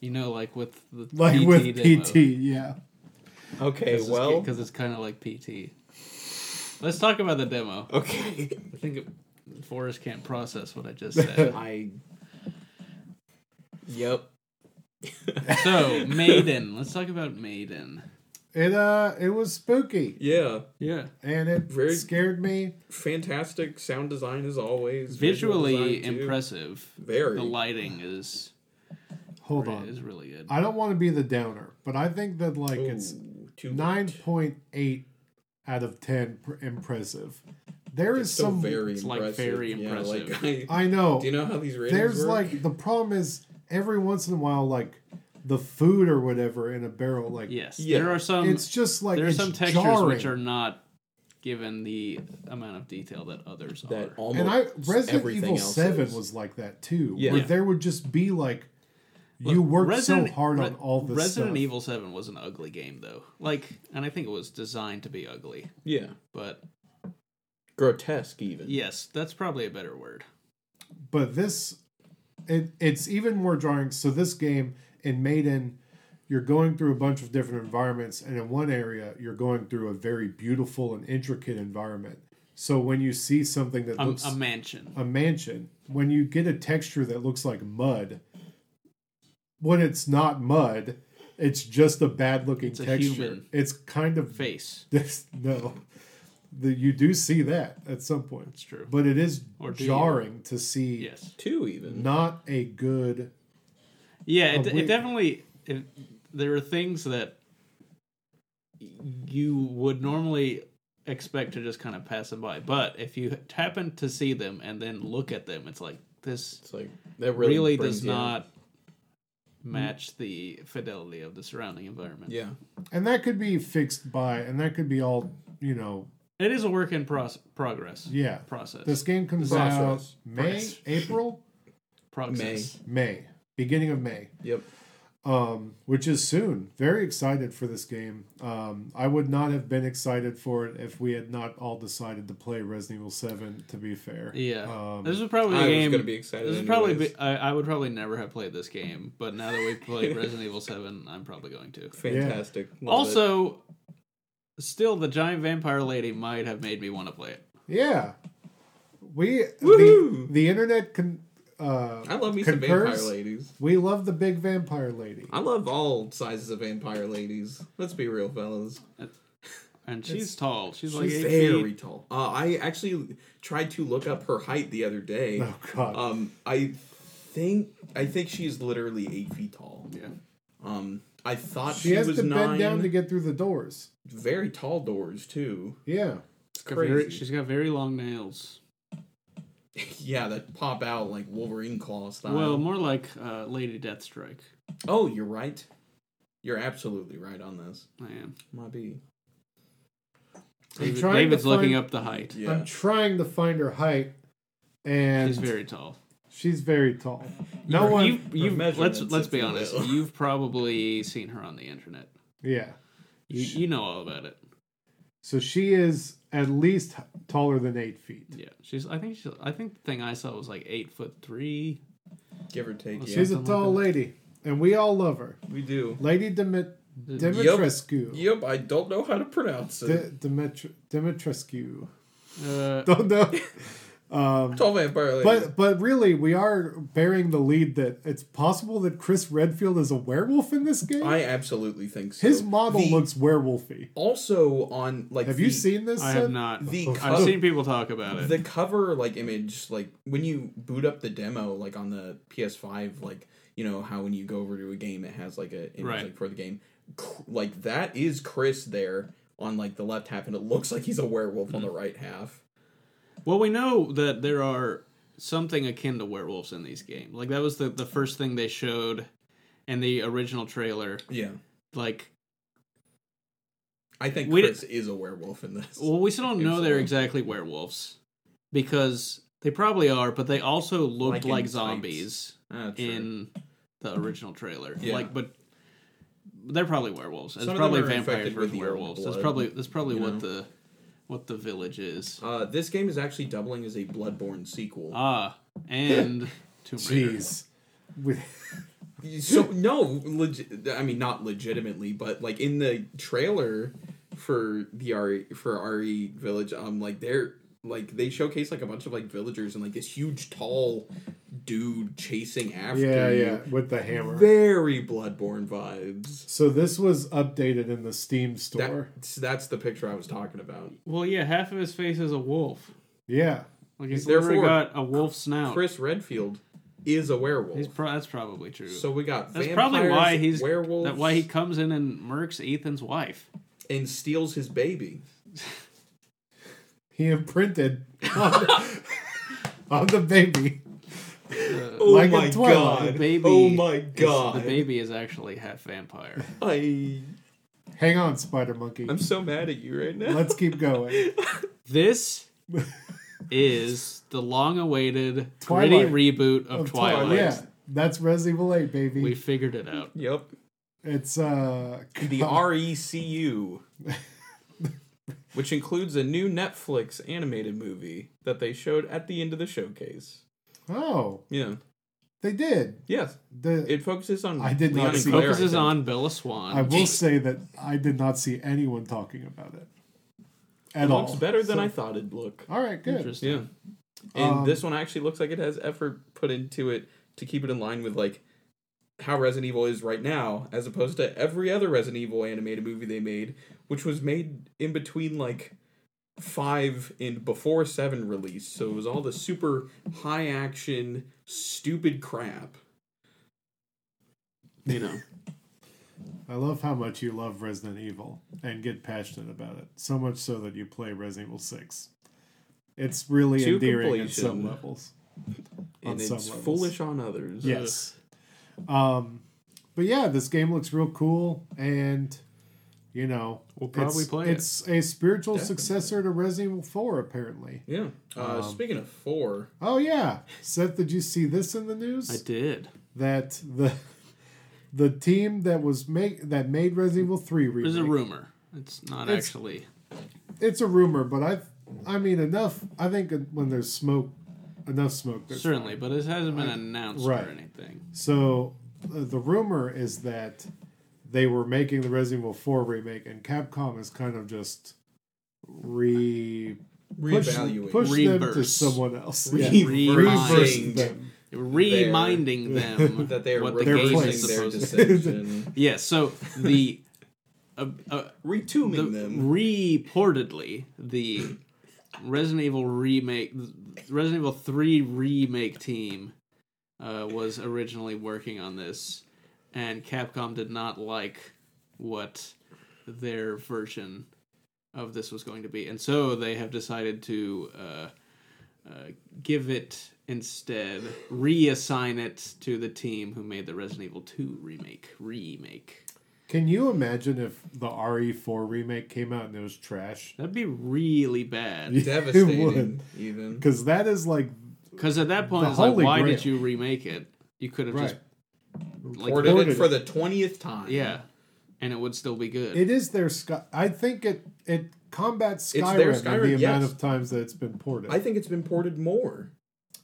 You know, like with the like PT with demo. PT, yeah. Okay, well, because it's kind of like PT. Let's talk about the demo. okay. I think it, Forrest can't process what I just said. [LAUGHS] I. Yep. so Maiden. Let's talk about Maiden. It uh it was spooky Yeah, Yeah, and it Very- scared me. fantastic sound design as always. visual visually design, too. impressive. Very. The lighting is Hold on. is really good. I don't want to be the downer, but I think that like it's Ooh, too nine late. point eight out of ten pr- impressive. There is It's still some. very It's, like, impressive. very Yeah, like, I, I know. do you know how these ratings There's work? like the problem is every once in a while, like the food or whatever in a barrel, like Yes, Yeah. there are some. it's just like there are some textures jarring. which are not given the amount of detail that others that are. almost and I Resident Evil Seven is. was like that too. Yeah. where Yeah. there would just be like you Look, worked Resident- so hard Re- on all this Resident stuff. Evil Seven was an ugly game though. Like, and I think it was designed to be ugly. yeah But grotesque even. yes, that's probably a better word. but this it it's even more jarring so this game in maiden you're going through a bunch of different environments and in one area you're going through a very beautiful and intricate environment so when you see something that A, looks a mansion. a mansion when you get a texture that looks like mud when it's not mud it's just a bad looking It's a texture human. it's kind of Face. [LAUGHS] this no the, you do see that at some point That's true. but it is Or jarring to see Yes. Two even. not a good Yeah, it, it definitely. It, there are things that you would normally expect to just kind of pass them by, but if you happen to see them and then look at them, it's like this It's like that really, really, does you not match the fidelity of the surrounding environment. Yeah. and that could be fixed by and that could be all you know It is a work in pros- progress. yeah Process. this game comes Process. out may April. Process. april progress. may beginning of may Yep. um, which is soon. Very excited for this game. Um, I would not have been excited for it if we had not all decided to play Resident Evil Seven. To be fair, Yeah, Um, this is probably I a was game. gonna be excited This is probably. Be, I, I would probably never have played this game, but now that we played [LAUGHS] Resident Evil Seven, I'm probably going to. Fantastic. Love it. Also, still, the giant vampire lady might have made me want to play it. yeah, we the, Woohoo! the internet can. Uh, I love me some concurs. vampire ladies. We love the big vampire lady. I love all sizes of vampire ladies. Let's be real, fellas. [LAUGHS] And she's It's- tall. She's, like She's eight very feet. tall. Uh, I actually tried to look up her height the other day. Oh God. Um, I think I think she's literally eight feet tall. Yeah. Um, I thought she she, has was to nine. bend down to get through the doors. very tall doors too. Yeah. It's Got very- crazy. she's got very long nails. [LAUGHS] yeah, that pop out like Wolverine claw style. Well, more like uh, Lady Deathstrike. oh, you're right. You're absolutely right on this. I am. Might be. David- trying to David's looking up the height. Yeah. I'm trying to find her height, and She's very tall. she's very tall. No You- one. you, you, let's let's be honest. will. You've probably seen her on the internet. yeah. You, you know all about it. So she is at least taller than eight feet. Yeah, she's. I think. She's, I think the thing I saw was like eight foot three. Give or take. Well, Yeah. She's a tall like lady, and we all love her. we do. Lady Dimit- Dimitrescu. Yep, I don't know how to pronounce it. Di- Dimitri- Dimitrescu. Uh, Don't know. [LAUGHS] um, Tall vampire lady. but but really, we are bearing the lead that it's possible that Chris Redfield is a werewolf in this game. I absolutely think so. His model The- looks werewolfy. also on like. Have the, you seen this? I have not. the Oh, I've cover- seen people talk about it. the cover like image like when you boot up the demo like on the PS5 like you know how when you go over to a game it has like a image Right. like for the game like that is Chris there on like the left half and it looks like he's a werewolf on the right half. Well, we know that there are something akin to werewolves in these games. Like that was the the first thing they showed in the original trailer. Yeah. Like, I think We Chris is a werewolf in this. well, we still don't know they're exactly werewolves because they probably are, but they also looked Like like, zombies Ah, in the original trailer. Yeah. Like, but they're probably werewolves. It's Some probably vampires versus werewolves. That's probably that's probably you what know? the what the village is. uh, this game is actually doubling as a Bloodborne sequel. Ah, and [LAUGHS] Tomb Raider. Jeez. [LAUGHS] So no, legit. I mean, not legitimately, but like in the trailer for the RE for RE Village, um, like they're like they showcase like a bunch of like villagers and like this huge tall dude chasing after yeah, you. yeah, with the hammer. Very Bloodborne vibes. So this was updated in the Steam store. That's that's the picture I was talking about. Well, yeah, half of his face is a wolf. yeah. Like he's Therefore, literally got a wolf snout. Chris Redfield is a werewolf. He's pro- that's probably true. so we got that's vampires, probably why he's werewolf. that why he comes in and murks Ethan's wife. and steals his baby. [LAUGHS] He imprinted on, [LAUGHS] on the baby. Oh Like in my god! The baby oh my is- god! the baby is actually half vampire. I Hang on, Spider Monkey. I'm so mad at you right now. Let's keep going. [LAUGHS] This [LAUGHS] is the long-awaited Twilight. gritty reboot of, Of Twilight. Yeah, that's Resident Evil 8, baby. We figured it out. Yep. it's uh The RECU, which includes a new Netflix animated movie that they showed at the end of the showcase. Oh, Yeah. they did. Yes. The It focuses on. I did not Leon and see Claire, Focuses on Bella Swan. I will say that I did not see anyone talking about it at It all. looks better than So- I thought it'd look. All right, good. Interesting. Yeah. And Um, this one actually looks like it has effort put into it to keep it in line with like how Resident Evil is right now, as opposed to every other Resident Evil animated movie they made, which was made in between like five and before seven release. So it was all the super high action, stupid crap. You know. [LAUGHS] I love how much you love Resident Evil and get passionate about it. So much so that you play Resident Evil 6. It's really To endearing at some levels. And it's foolish on others. Yes. Um, but yeah, this game looks real cool, and you know, We'll probably it's, play it. It's a spiritual Definitely. successor to Resident Evil 4, apparently. Yeah. Uh, Um, speaking of four, Oh yeah, Seth, did you see this in the news? I did. that the the team that was make that made Resident Evil Three remake. There's a rumor. It's not It's- actually. It's a rumor, but I, I mean enough. I think when there's smoke, enough smoke. There's Certainly, but it hasn't been announced Right. or anything. So uh, the rumor is that they were making the Resident Evil 4 remake, and Capcom is kind of just re push, Reevaluate. push them to someone else. Re- Yeah. Reverse them. Reminding them [LAUGHS] that they are what the game is their supposed to. decision, Yeah. So the. [LAUGHS] Uh, uh, retuning the them. reportedly the Resident Evil remake, Resident Evil Three remake team uh, was originally working on this, and Capcom did not like what their version of this was going to be, and so they have decided to uh, uh, give it instead, reassign it to the team who made the Resident Evil Two remake. Remake. Can you imagine if the RE4 remake came out and it was trash? That'd be really bad. [LAUGHS] It Devastating, would. even. Because that is like Because at that point, it's like, why Grail. did you remake it? You could have right. just like Ordered Ordered it for it. the twentieth time. yeah, and it would still be good. It is their Sky. I think it it combats It's Skyrim, their Skyrim, the amount of times that it's been ported. I think it's been ported more.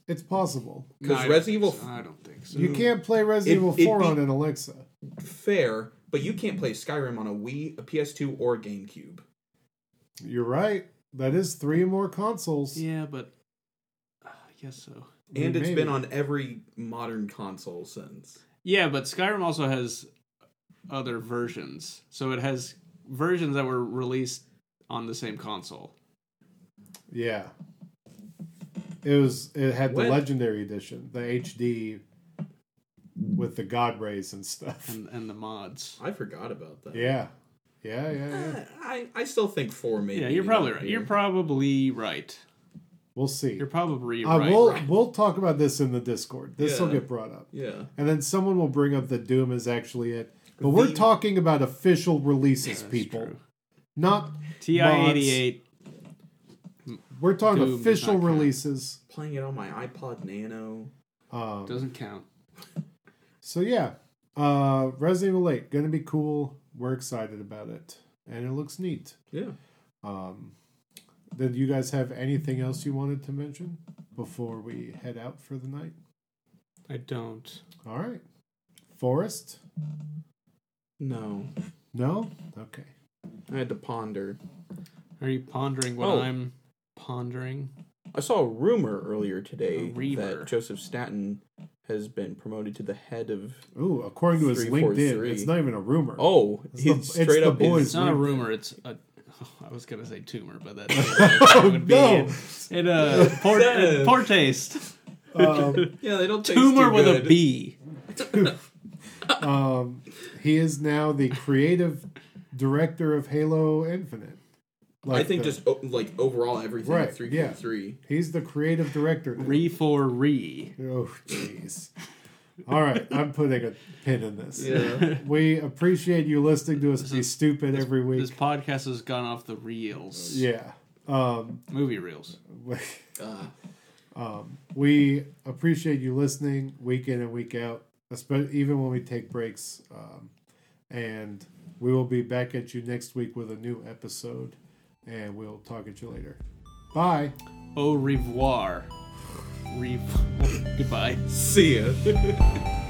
it's possible. Because don't Resident Evil so. I don't think so. You can't play Resident It- Evil 4 be- on an Alexa. fair, but you can't play Skyrim on a Wii, a PS2, or a GameCube. You're right. That is three more consoles. Yeah, but uh, I guess so. And it's been on every modern console since. Yeah, but Skyrim also has other versions, so it has versions that were released on the same console. Yeah. It was. It had the When- Legendary Edition, the HD, with the God rays and stuff. and and the mods. I forgot about that. Yeah, yeah, yeah, yeah. Eh, I, I still think four maybe. Yeah, you're probably right. You're probably right. We'll see. You're probably Uh, right. we'll we'll talk about this in the Discord. This will get brought up, yeah. and then someone will bring up that Doom is actually it. But we're talking about official releases, That's people, true. not. TI eighty eight. We're talking Doom official not count. releases. Playing it on my iPod Nano. Um, Doesn't count. [LAUGHS] So yeah, uh, Resident Evil 8 gonna be cool. We're excited about it, and it looks neat. Yeah. Um, did you guys have anything else you wanted to mention before we head out for the night? I don't. All right, Forrest. No. No. Okay. I had to ponder. Are you pondering what Oh. I'm pondering? I saw a rumor earlier today that Joseph Staten has been promoted to the head of. Ooh, according to his LinkedIn, it's not even a rumor. Oh, It's he's the- it's straight the up boys. It's not a rumor. It's a. [LAUGHS] I was gonna say tumor, but [LAUGHS] that Oh, would be no. in, in a poor, Sad. poor taste. Um, [LAUGHS] Yeah, they don't taste Tumor too with good. a B. um, he is now the creative director of Halo Infinite. I think the- just o- like overall everything Right, at three yeah. three. he's the creative director. now. Re for re. Oh, jeez. All right, I'm putting a pin in this. Yeah. [LAUGHS] We appreciate you listening to us This be is- stupid every week. This podcast has gone off the reels. yeah. Um, Movie reels. we, Uh, [LAUGHS] um, we appreciate you listening week in and week out, especially even when we take breaks. Um, and we will be back at you next week with a new episode. And we'll talk at you later. Bye. Au revoir. Re- [LAUGHS] Goodbye. see ya. [LAUGHS]